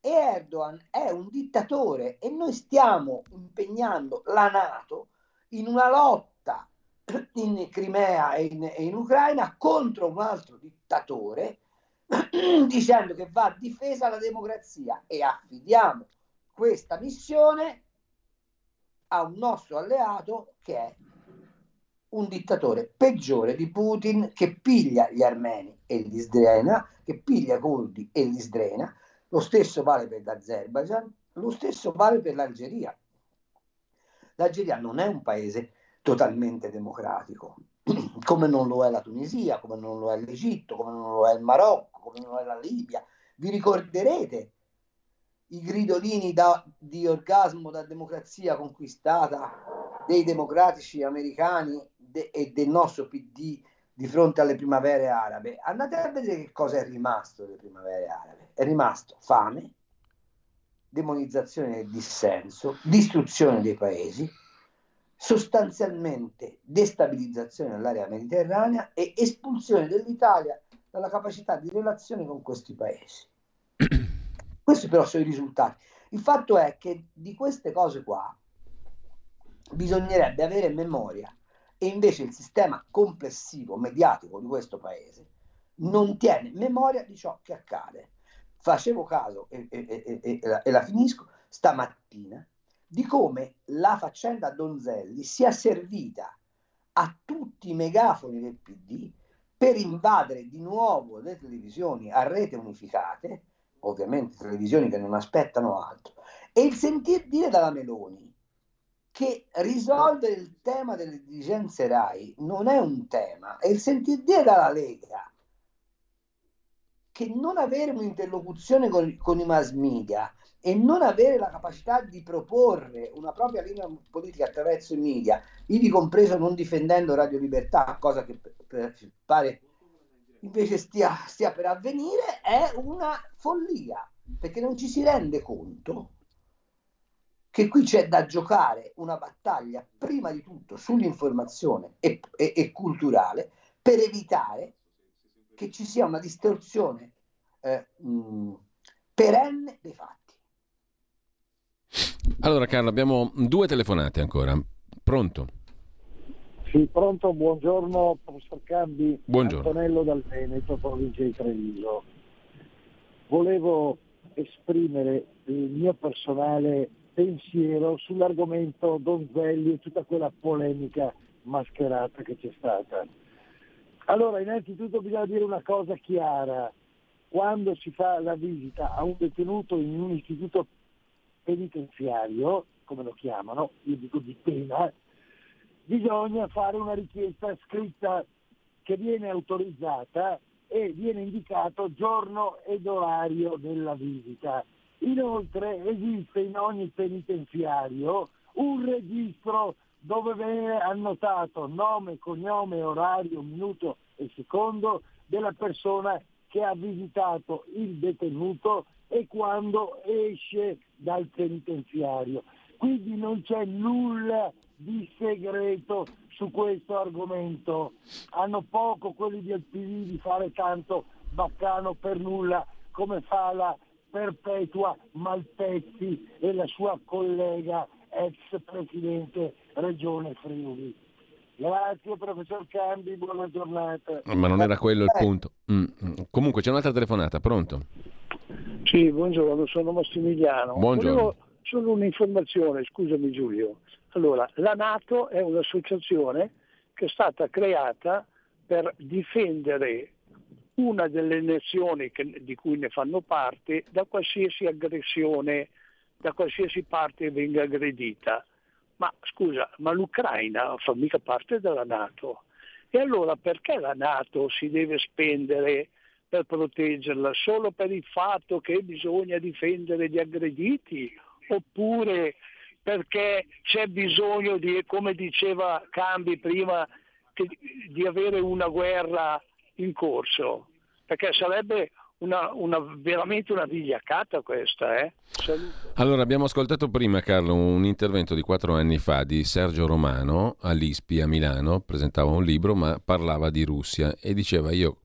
Erdogan è un dittatore e noi stiamo impegnando la Nato in una lotta in Crimea e in, in Ucraina contro un altro dittatore dicendo che va difesa la democrazia e affidiamo questa missione a un nostro alleato che è un dittatore peggiore di Putin che piglia gli armeni e li sdrena, che piglia i curdi e li sdrena. Lo stesso vale per l'Azerbaijan, lo stesso vale per l'Algeria. L'Algeria non è un paese totalmente democratico, come non lo è la Tunisia, come non lo è l'Egitto, come non lo è il Marocco, come non lo è la Libia. Vi ricorderete i gridolini da, di orgasmo da democrazia conquistata dei democratici americani de, e del nostro PD di fronte alle primavere arabe? Andate a vedere che cosa è rimasto delle primavere arabe. È rimasto fame, demonizzazione del dissenso, distruzione dei paesi, sostanzialmente destabilizzazione dell'area mediterranea e espulsione dell'Italia dalla capacità di relazione con questi paesi. Questi però sono i risultati. Il fatto è che di queste cose qua bisognerebbe avere memoria e invece il sistema complessivo mediatico di questo paese non tiene memoria di ciò che accade. Facevo caso e, e, e, e la finisco stamattina di come la faccenda Donzelli sia servita a tutti i megafoni del PD per invadere di nuovo le televisioni a rete unificate, ovviamente televisioni che non aspettano altro, e il sentir dire dalla Meloni che risolvere il tema delle dirigenze RAI non è un tema, è il sentir dire dalla Lega che non avere un'interlocuzione con, con i mass media e non avere la capacità di proporre una propria linea politica attraverso i media, ivi compreso non difendendo Radio Libertà, cosa che per, per, pare invece stia, stia per avvenire, è una follia, perché non ci si rende conto che qui c'è da giocare una battaglia prima di tutto sull'informazione e, e, e culturale per evitare che ci sia una distorsione eh, mh, perenne dei fatti. Allora Carlo, abbiamo due telefonate ancora. Pronto? Sì, pronto, buongiorno professor Cambi. Buongiorno. Antonello dal Veneto, provincia di Treviso. Volevo esprimere il mio personale pensiero sull'argomento Donzelli e tutta quella polemica mascherata che c'è stata. Allora, innanzitutto bisogna dire una cosa chiara. Quando si fa la visita a un detenuto in un istituto penitenziario, come lo chiamano, io dico di pena, bisogna fare una richiesta scritta che viene autorizzata e viene indicato giorno ed orario della visita. Inoltre esiste in ogni penitenziario un registro dove viene annotato nome, cognome, orario, minuto e secondo della persona che ha visitato il detenuto e quando esce dal penitenziario. Quindi non c'è nulla di segreto su questo argomento. Hanno poco quelli del PD di fare tanto baccano per nulla come fa la perpetua Malpezzi e la sua collega ex presidente Regione Friuli. Grazie professor Cambi, buona giornata. Ma non era quello il punto. Mm. mm. Comunque c'è un'altra telefonata, pronto? Sì, buongiorno, sono Massimiliano. Buongiorno. Volevo solo un'informazione, scusami Giulio. Allora, la Nato è un'associazione che è stata creata per difendere una delle nazioni che, di cui ne fanno parte da qualsiasi aggressione, da qualsiasi parte venga aggredita. Ma scusa, ma l'Ucraina fa mica parte della Nato. E allora perché la Nato si deve spendere per proteggerla? Solo per il fatto che bisogna difendere gli aggrediti? Oppure perché c'è bisogno di, come diceva Cambi prima, che, di avere una guerra in corso? Perché sarebbe una, una, veramente una vigliaccata questa. Eh? Allora, abbiamo ascoltato prima, Carlo, un intervento di quattro anni fa di Sergio Romano all'ISPI a Milano, presentava un libro ma parlava di Russia e diceva io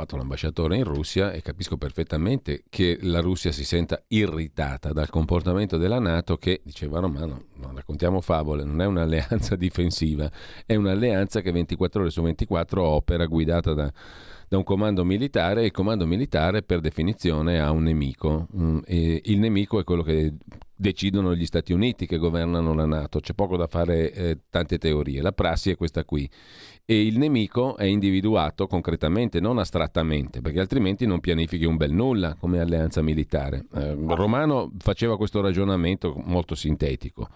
fatto l'ambasciatore in Russia e capisco perfettamente che la Russia si senta irritata dal comportamento della Nato che, diceva Romano, non raccontiamo favole, non è un'alleanza difensiva, è un'alleanza che 24 ore su 24 opera guidata da, da un comando militare e il comando militare per definizione ha un nemico mm, e il nemico è quello che decidono gli Stati Uniti che governano la Nato, c'è poco da fare, eh, tante teorie, la prassi è questa qui. E il nemico è individuato concretamente, non astrattamente, perché altrimenti non pianifichi un bel nulla come alleanza militare. Eh, Romano faceva questo ragionamento molto sintetico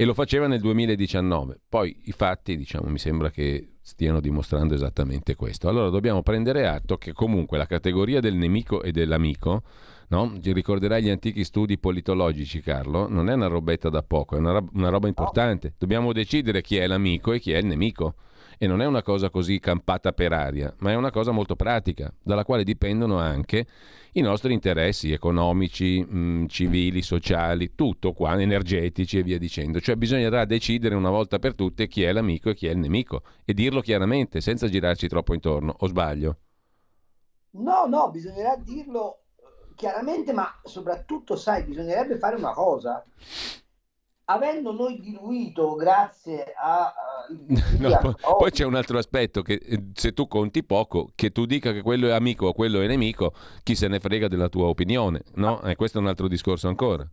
e lo faceva nel 2019. Poi i fatti, diciamo, mi sembra che stiano dimostrando esattamente questo. Allora dobbiamo prendere atto che comunque la categoria del nemico e dell'amico, no? Ricorderai gli antichi studi politologici, Carlo, non è una robetta da poco, è una, una roba importante. Dobbiamo decidere chi è l'amico e chi è il nemico. E non è una cosa così campata per aria, ma è una cosa molto pratica, dalla quale dipendono anche i nostri interessi economici, mh, mm, civili, sociali, tutto qua, energetici e via dicendo. Cioè bisognerà decidere una volta per tutte chi è l'amico e chi è il nemico e dirlo chiaramente, senza girarci troppo intorno, o sbaglio? No, no, bisognerà dirlo eh, chiaramente, ma soprattutto, sai, bisognerebbe fare una cosa avendo noi diluito grazie a... No, poi, poi, c'è un altro aspetto che eh, se tu conti poco, che tu dica che quello è amico o quello è nemico, chi se ne frega della tua opinione, no? E questo è un altro discorso ancora.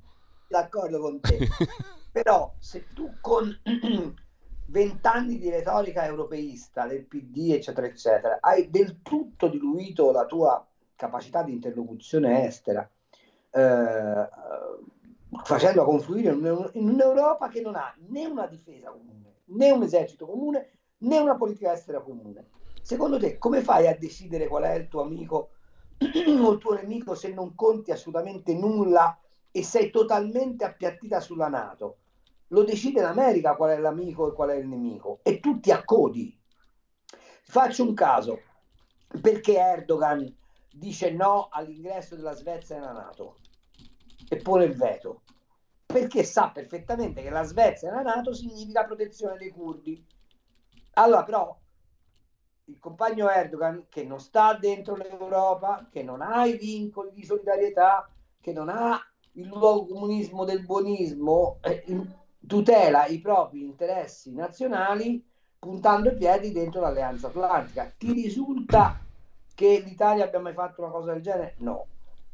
D'accordo con te. Però se tu con vent'anni di retorica europeista del PD, eccetera, eccetera, hai del tutto diluito la tua capacità di interlocuzione estera, eh, facendo confluire in un'Europa che non ha né una difesa comune, né un esercito comune, né una politica estera comune. Secondo te, come fai a decidere qual è il tuo amico o il tuo nemico se non conti assolutamente nulla e sei totalmente appiattita sulla Nato? Lo decide l'America qual è l'amico e qual è il nemico e tu ti accodi. Faccio un caso, perché Erdogan dice no all'ingresso della Svezia nella Nato? e pone il veto perché sa perfettamente che la Svezia nella Nato significa protezione dei curdi. Allora, però, il compagno Erdogan, che non sta dentro l'Europa, che non ha i vincoli di solidarietà, che non ha il nuovo comunismo del buonismo, eh, tutela i propri interessi nazionali puntando i piedi dentro l'Alleanza Atlantica. Ti risulta che l'Italia abbia mai fatto una cosa del genere? No.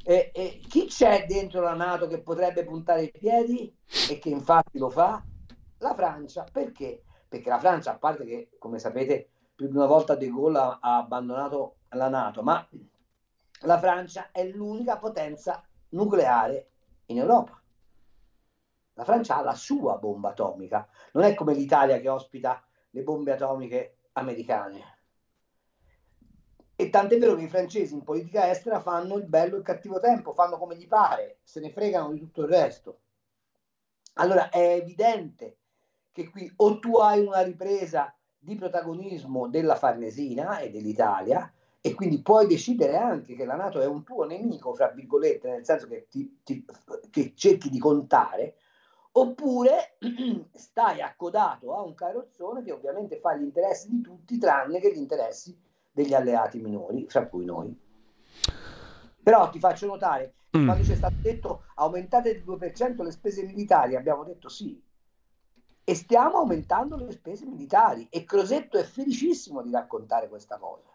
E, e chi c'è dentro la Nato che potrebbe puntare i piedi e che infatti lo fa? La Francia. Perché? Perché la Francia, a parte che, come sapete, più di una volta De Gaulle ha, ha abbandonato la Nato, ma la Francia è l'unica potenza nucleare in Europa. La Francia ha la sua bomba atomica, non è come l'Italia che ospita le bombe atomiche americane. E tant'è vero che i francesi in politica estera fanno il bello e il cattivo tempo, fanno come gli pare, se ne fregano di tutto il resto. Allora è evidente che qui o tu hai una ripresa di protagonismo della Farnesina e dell'Italia e quindi puoi decidere anche che la Nato è un tuo nemico, fra virgolette, nel senso che, ti, ti, che cerchi di contare, oppure stai accodato a un carrozzone che ovviamente fa gli interessi di tutti tranne che gli interessi degli alleati minori, fra cui noi. Però ti faccio notare, mm. quando ci è stato detto aumentate del 2% le spese militari, abbiamo detto sì, e stiamo aumentando le spese militari e Crosetto è felicissimo di raccontare questa cosa.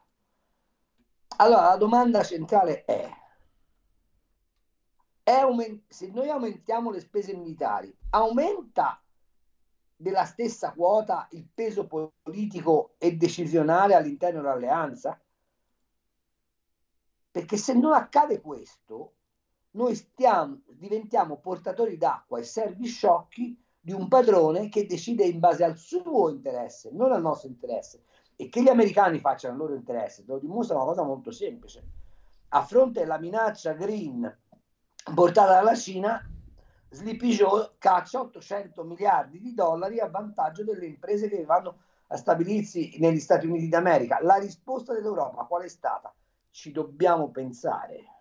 Allora la domanda centrale è, è aument- se noi aumentiamo le spese militari, aumenta della stessa quota il peso politico e decisionale all'interno dell'alleanza? Perché se non accade questo, noi stiamo, diventiamo portatori d'acqua e servi sciocchi di un padrone che decide in base al suo interesse, non al nostro interesse. E che gli americani facciano il loro interesse, te lo dimostra una cosa molto semplice. A fronte della minaccia green portata dalla Cina, Sleepy Joe caccia 800 miliardi di dollari a vantaggio delle imprese che vanno a stabilirsi negli Stati Uniti d'America. La risposta dell'Europa qual è stata? Ci dobbiamo pensare.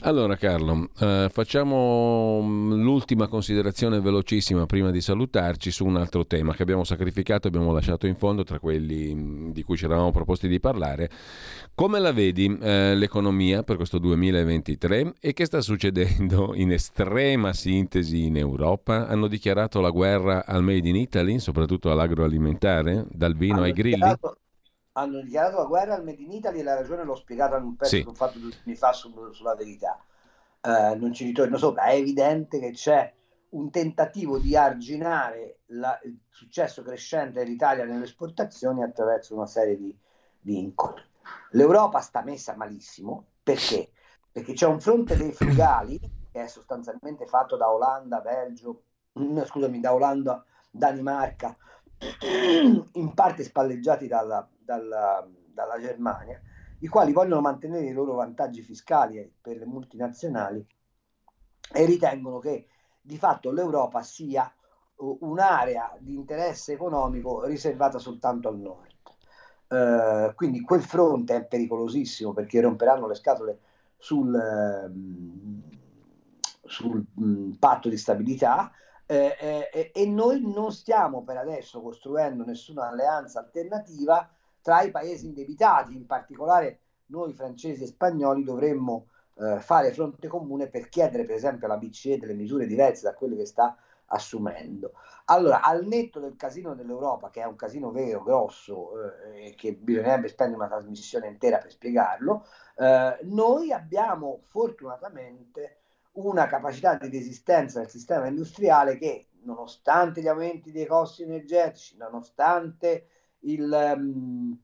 Allora Carlo, eh, facciamo mm, l'ultima considerazione velocissima prima di salutarci su un altro tema che abbiamo sacrificato e abbiamo lasciato in fondo tra quelli mm, di cui ci eravamo proposti di parlare. Come la vedi eh, l'economia per questo 2023 e che sta succedendo in estrema sintesi in Europa? Hanno dichiarato la guerra al Made in Italy, soprattutto all'agroalimentare, dal vino hanno ai grilli? Dichiarato, hanno dichiarato la guerra al Made in Italy e la ragione l'ho spiegata in un pezzo Sì. che ho fatto due giorni fa su- sulla verità. Eh, non ci ritorno sopra, è evidente che c'è un tentativo di arginare la- il successo crescente dell'Italia nelle esportazioni attraverso una serie di vincoli. L'Europa sta messa malissimo perché? Perché c'è un fronte dei frugali che è sostanzialmente fatto da Olanda, Belgio, no, scusami, da Olanda, Danimarca, in parte spalleggiati dalla, dalla, dalla Germania, i quali vogliono mantenere i loro vantaggi fiscali per le multinazionali e ritengono che di fatto l'Europa sia un'area di interesse economico riservata soltanto al nord. Eh, quindi quel fronte è pericolosissimo perché romperanno le scatole sul, ehm, sul mh, patto di stabilità eh, eh, e noi non stiamo per adesso costruendo nessuna alleanza alternativa tra i paesi indebitati, in particolare noi francesi e spagnoli dovremmo eh, fare fronte comune per chiedere per esempio alla BCE delle misure diverse da quelle che sta assumendo. Allora, al netto del casino dell'Europa, che è un casino vero, grosso, eh, che bisognerebbe spendere una trasmissione intera per spiegarlo, eh, noi abbiamo fortunatamente una capacità di resistenza del sistema industriale che, nonostante gli aumenti dei costi energetici, nonostante il, um,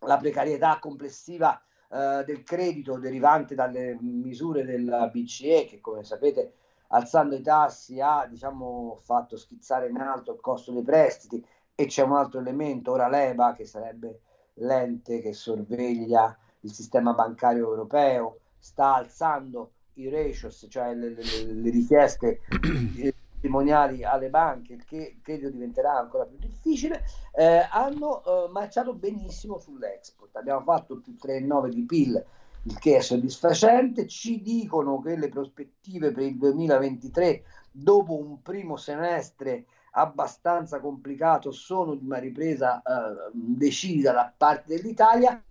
la precarietà complessiva uh, del credito derivante dalle misure della BCE, che come sapete alzando i tassi ha diciamo, fatto schizzare in alto il costo dei prestiti. E c'è un altro elemento, ora l'EBA, che sarebbe l'ente che sorveglia il sistema bancario europeo, sta alzando i ratios, cioè le, le, le richieste testimoniali alle banche, che credo diventerà ancora più difficile, eh, hanno eh, marciato benissimo sull'export. Abbiamo fatto più 3,9 di PIL, il che è soddisfacente. Ci dicono che le prospettive per il 2023, dopo un primo semestre abbastanza complicato, sono di una ripresa eh, decisa da parte dell'Italia,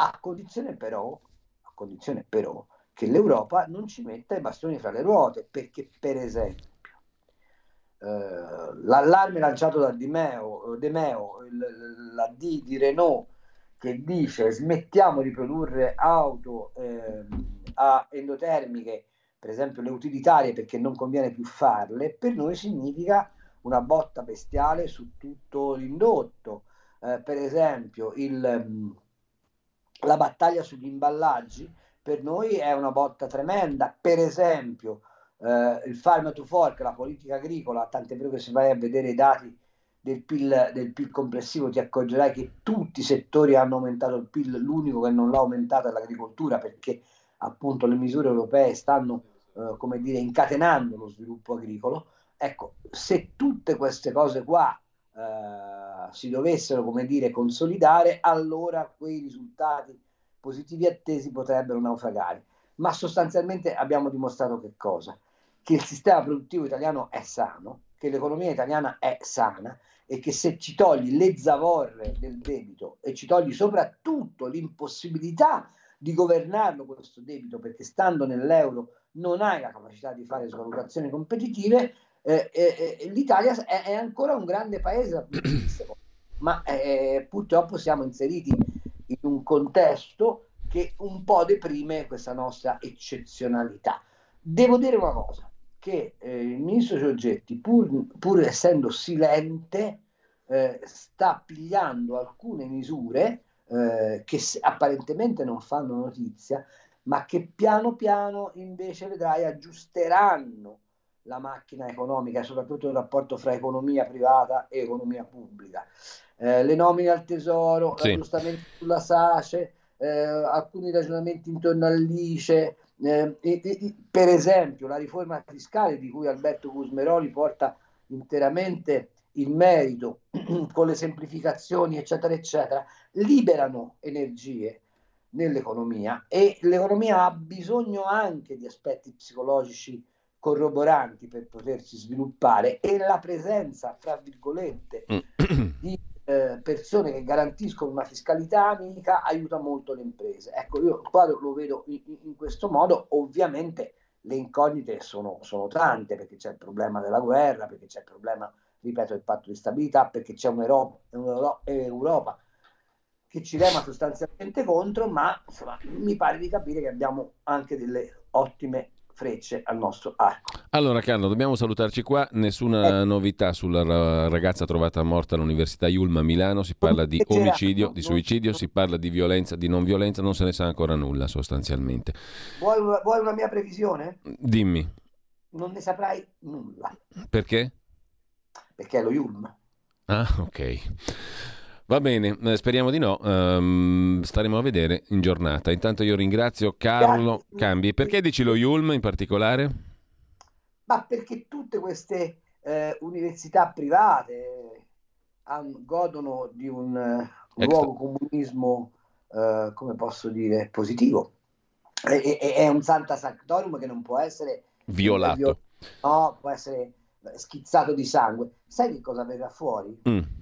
a condizione però, a condizione però che l'Europa non ci metta i bastoni fra le ruote, perché per esempio eh, l'allarme lanciato da Dimeo, Demeo, la D di Renault, che dice smettiamo di produrre auto eh, a endotermiche, per esempio le utilitarie, perché non conviene più farle, per noi significa una botta bestiale su tutto l'indotto. Eh, per esempio il, la battaglia sugli imballaggi per noi è una botta tremenda. Per esempio, eh, il farm to fork, la politica agricola, tant'è vero che se vai a vedere i dati del PIL, del PIL complessivo ti accorgerai che tutti i settori hanno aumentato il PIL, l'unico che non l'ha aumentato è l'agricoltura perché appunto le misure europee stanno eh, come dire incatenando lo sviluppo agricolo. Ecco, se tutte queste cose qua eh, si dovessero come dire consolidare, allora quei risultati positivi attesi potrebbero naufragare. Ma sostanzialmente abbiamo dimostrato che cosa? Che il sistema produttivo italiano è sano, che l'economia italiana è sana e che se ci togli le zavorre del debito e ci togli soprattutto l'impossibilità di governarlo questo debito perché stando nell'euro non hai la capacità di fare svalutazioni competitive, eh, eh, eh l'Italia è, è, ancora un grande paese ma eh, purtroppo siamo inseriti in un contesto che un po' deprime questa nostra eccezionalità. Devo dire una cosa, che eh, il ministro Giorgetti, pur, pur essendo silente, eh, sta pigliando alcune misure eh, che apparentemente non fanno notizia, ma che piano piano invece vedrai aggiusteranno la macchina economica, soprattutto il rapporto fra economia privata e economia pubblica. Eh, le nomine al tesoro, sì. l'aggiustamento sulla SACE, eh, alcuni ragionamenti intorno all'ICE, eh, e, e, per esempio la riforma fiscale di cui Alberto Gusmeroli porta interamente il merito con le semplificazioni eccetera eccetera liberano energie nell'economia e l'economia ha bisogno anche di aspetti psicologici corroboranti per potersi sviluppare e la presenza, fra virgolette, di eh, persone che garantiscono una fiscalità amica aiuta molto le imprese. Ecco, io qua lo vedo in, in questo modo, ovviamente le incognite sono, sono, tante perché c'è il problema della guerra, perché c'è il problema, ripeto, del patto di stabilità, perché c'è un'Europa, un'Europa che ci rema sostanzialmente contro, ma insomma, mi pare di capire che abbiamo anche delle ottime frecce al nostro arco. Allora Carlo, dobbiamo salutarci qua, nessuna eh. novità sulla ragazza trovata morta all'Università Yulma a Milano, si parla di omicidio, di suicidio, si parla di violenza, di non violenza, non se ne sa ancora nulla sostanzialmente. Vuoi, vuoi una mia previsione? Dimmi. Non ne saprai nulla. Perché? Perché è lo Yulma. Ah, ok. Va bene, eh, speriamo di no, um, staremo a vedere in giornata. Intanto io ringrazio Carlo Grazie. Cambi. Perché dici lo Yulm in particolare? Ma perché tutte queste eh, università private hanno, godono di un, un luogo comunismo, eh, come posso dire, positivo. E, e, è un Santa Sanctorum che non può essere violato. Viol- no, può essere schizzato di sangue. Sai che cosa verrà fuori? Mm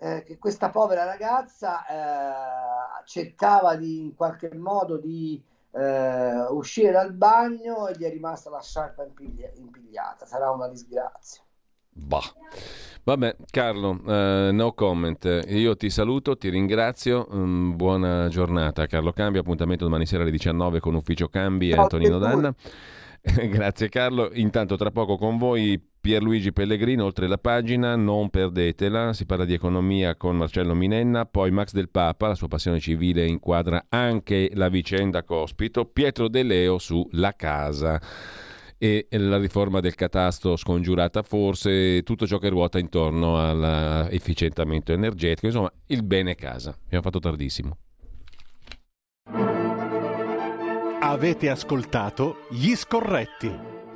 eh, che questa povera ragazza eh, cercava di, in qualche modo di eh, uscire dal bagno e gli è rimasta la sciarpa impiglia- impigliata. Sarà una disgrazia. Bah. Vabbè, Carlo, uh, no comment. Io ti saluto, ti ringrazio. Um, buona giornata. Carlo Cambi, appuntamento domani sera alle 19 con Ufficio Cambi e Antonino Danna. Grazie Carlo. Intanto tra poco con voi Pierluigi Pellegrino, oltre la pagina, non perdetela, si parla di economia con Marcello Minenna, poi Max del Papa, la sua passione civile inquadra anche la vicenda Cospito, Pietro De Leo su La Casa e la riforma del catasto scongiurata forse, tutto ciò che ruota intorno all'efficientamento energetico, insomma il bene casa. Abbiamo fatto tardissimo. Avete ascoltato Gli Scorretti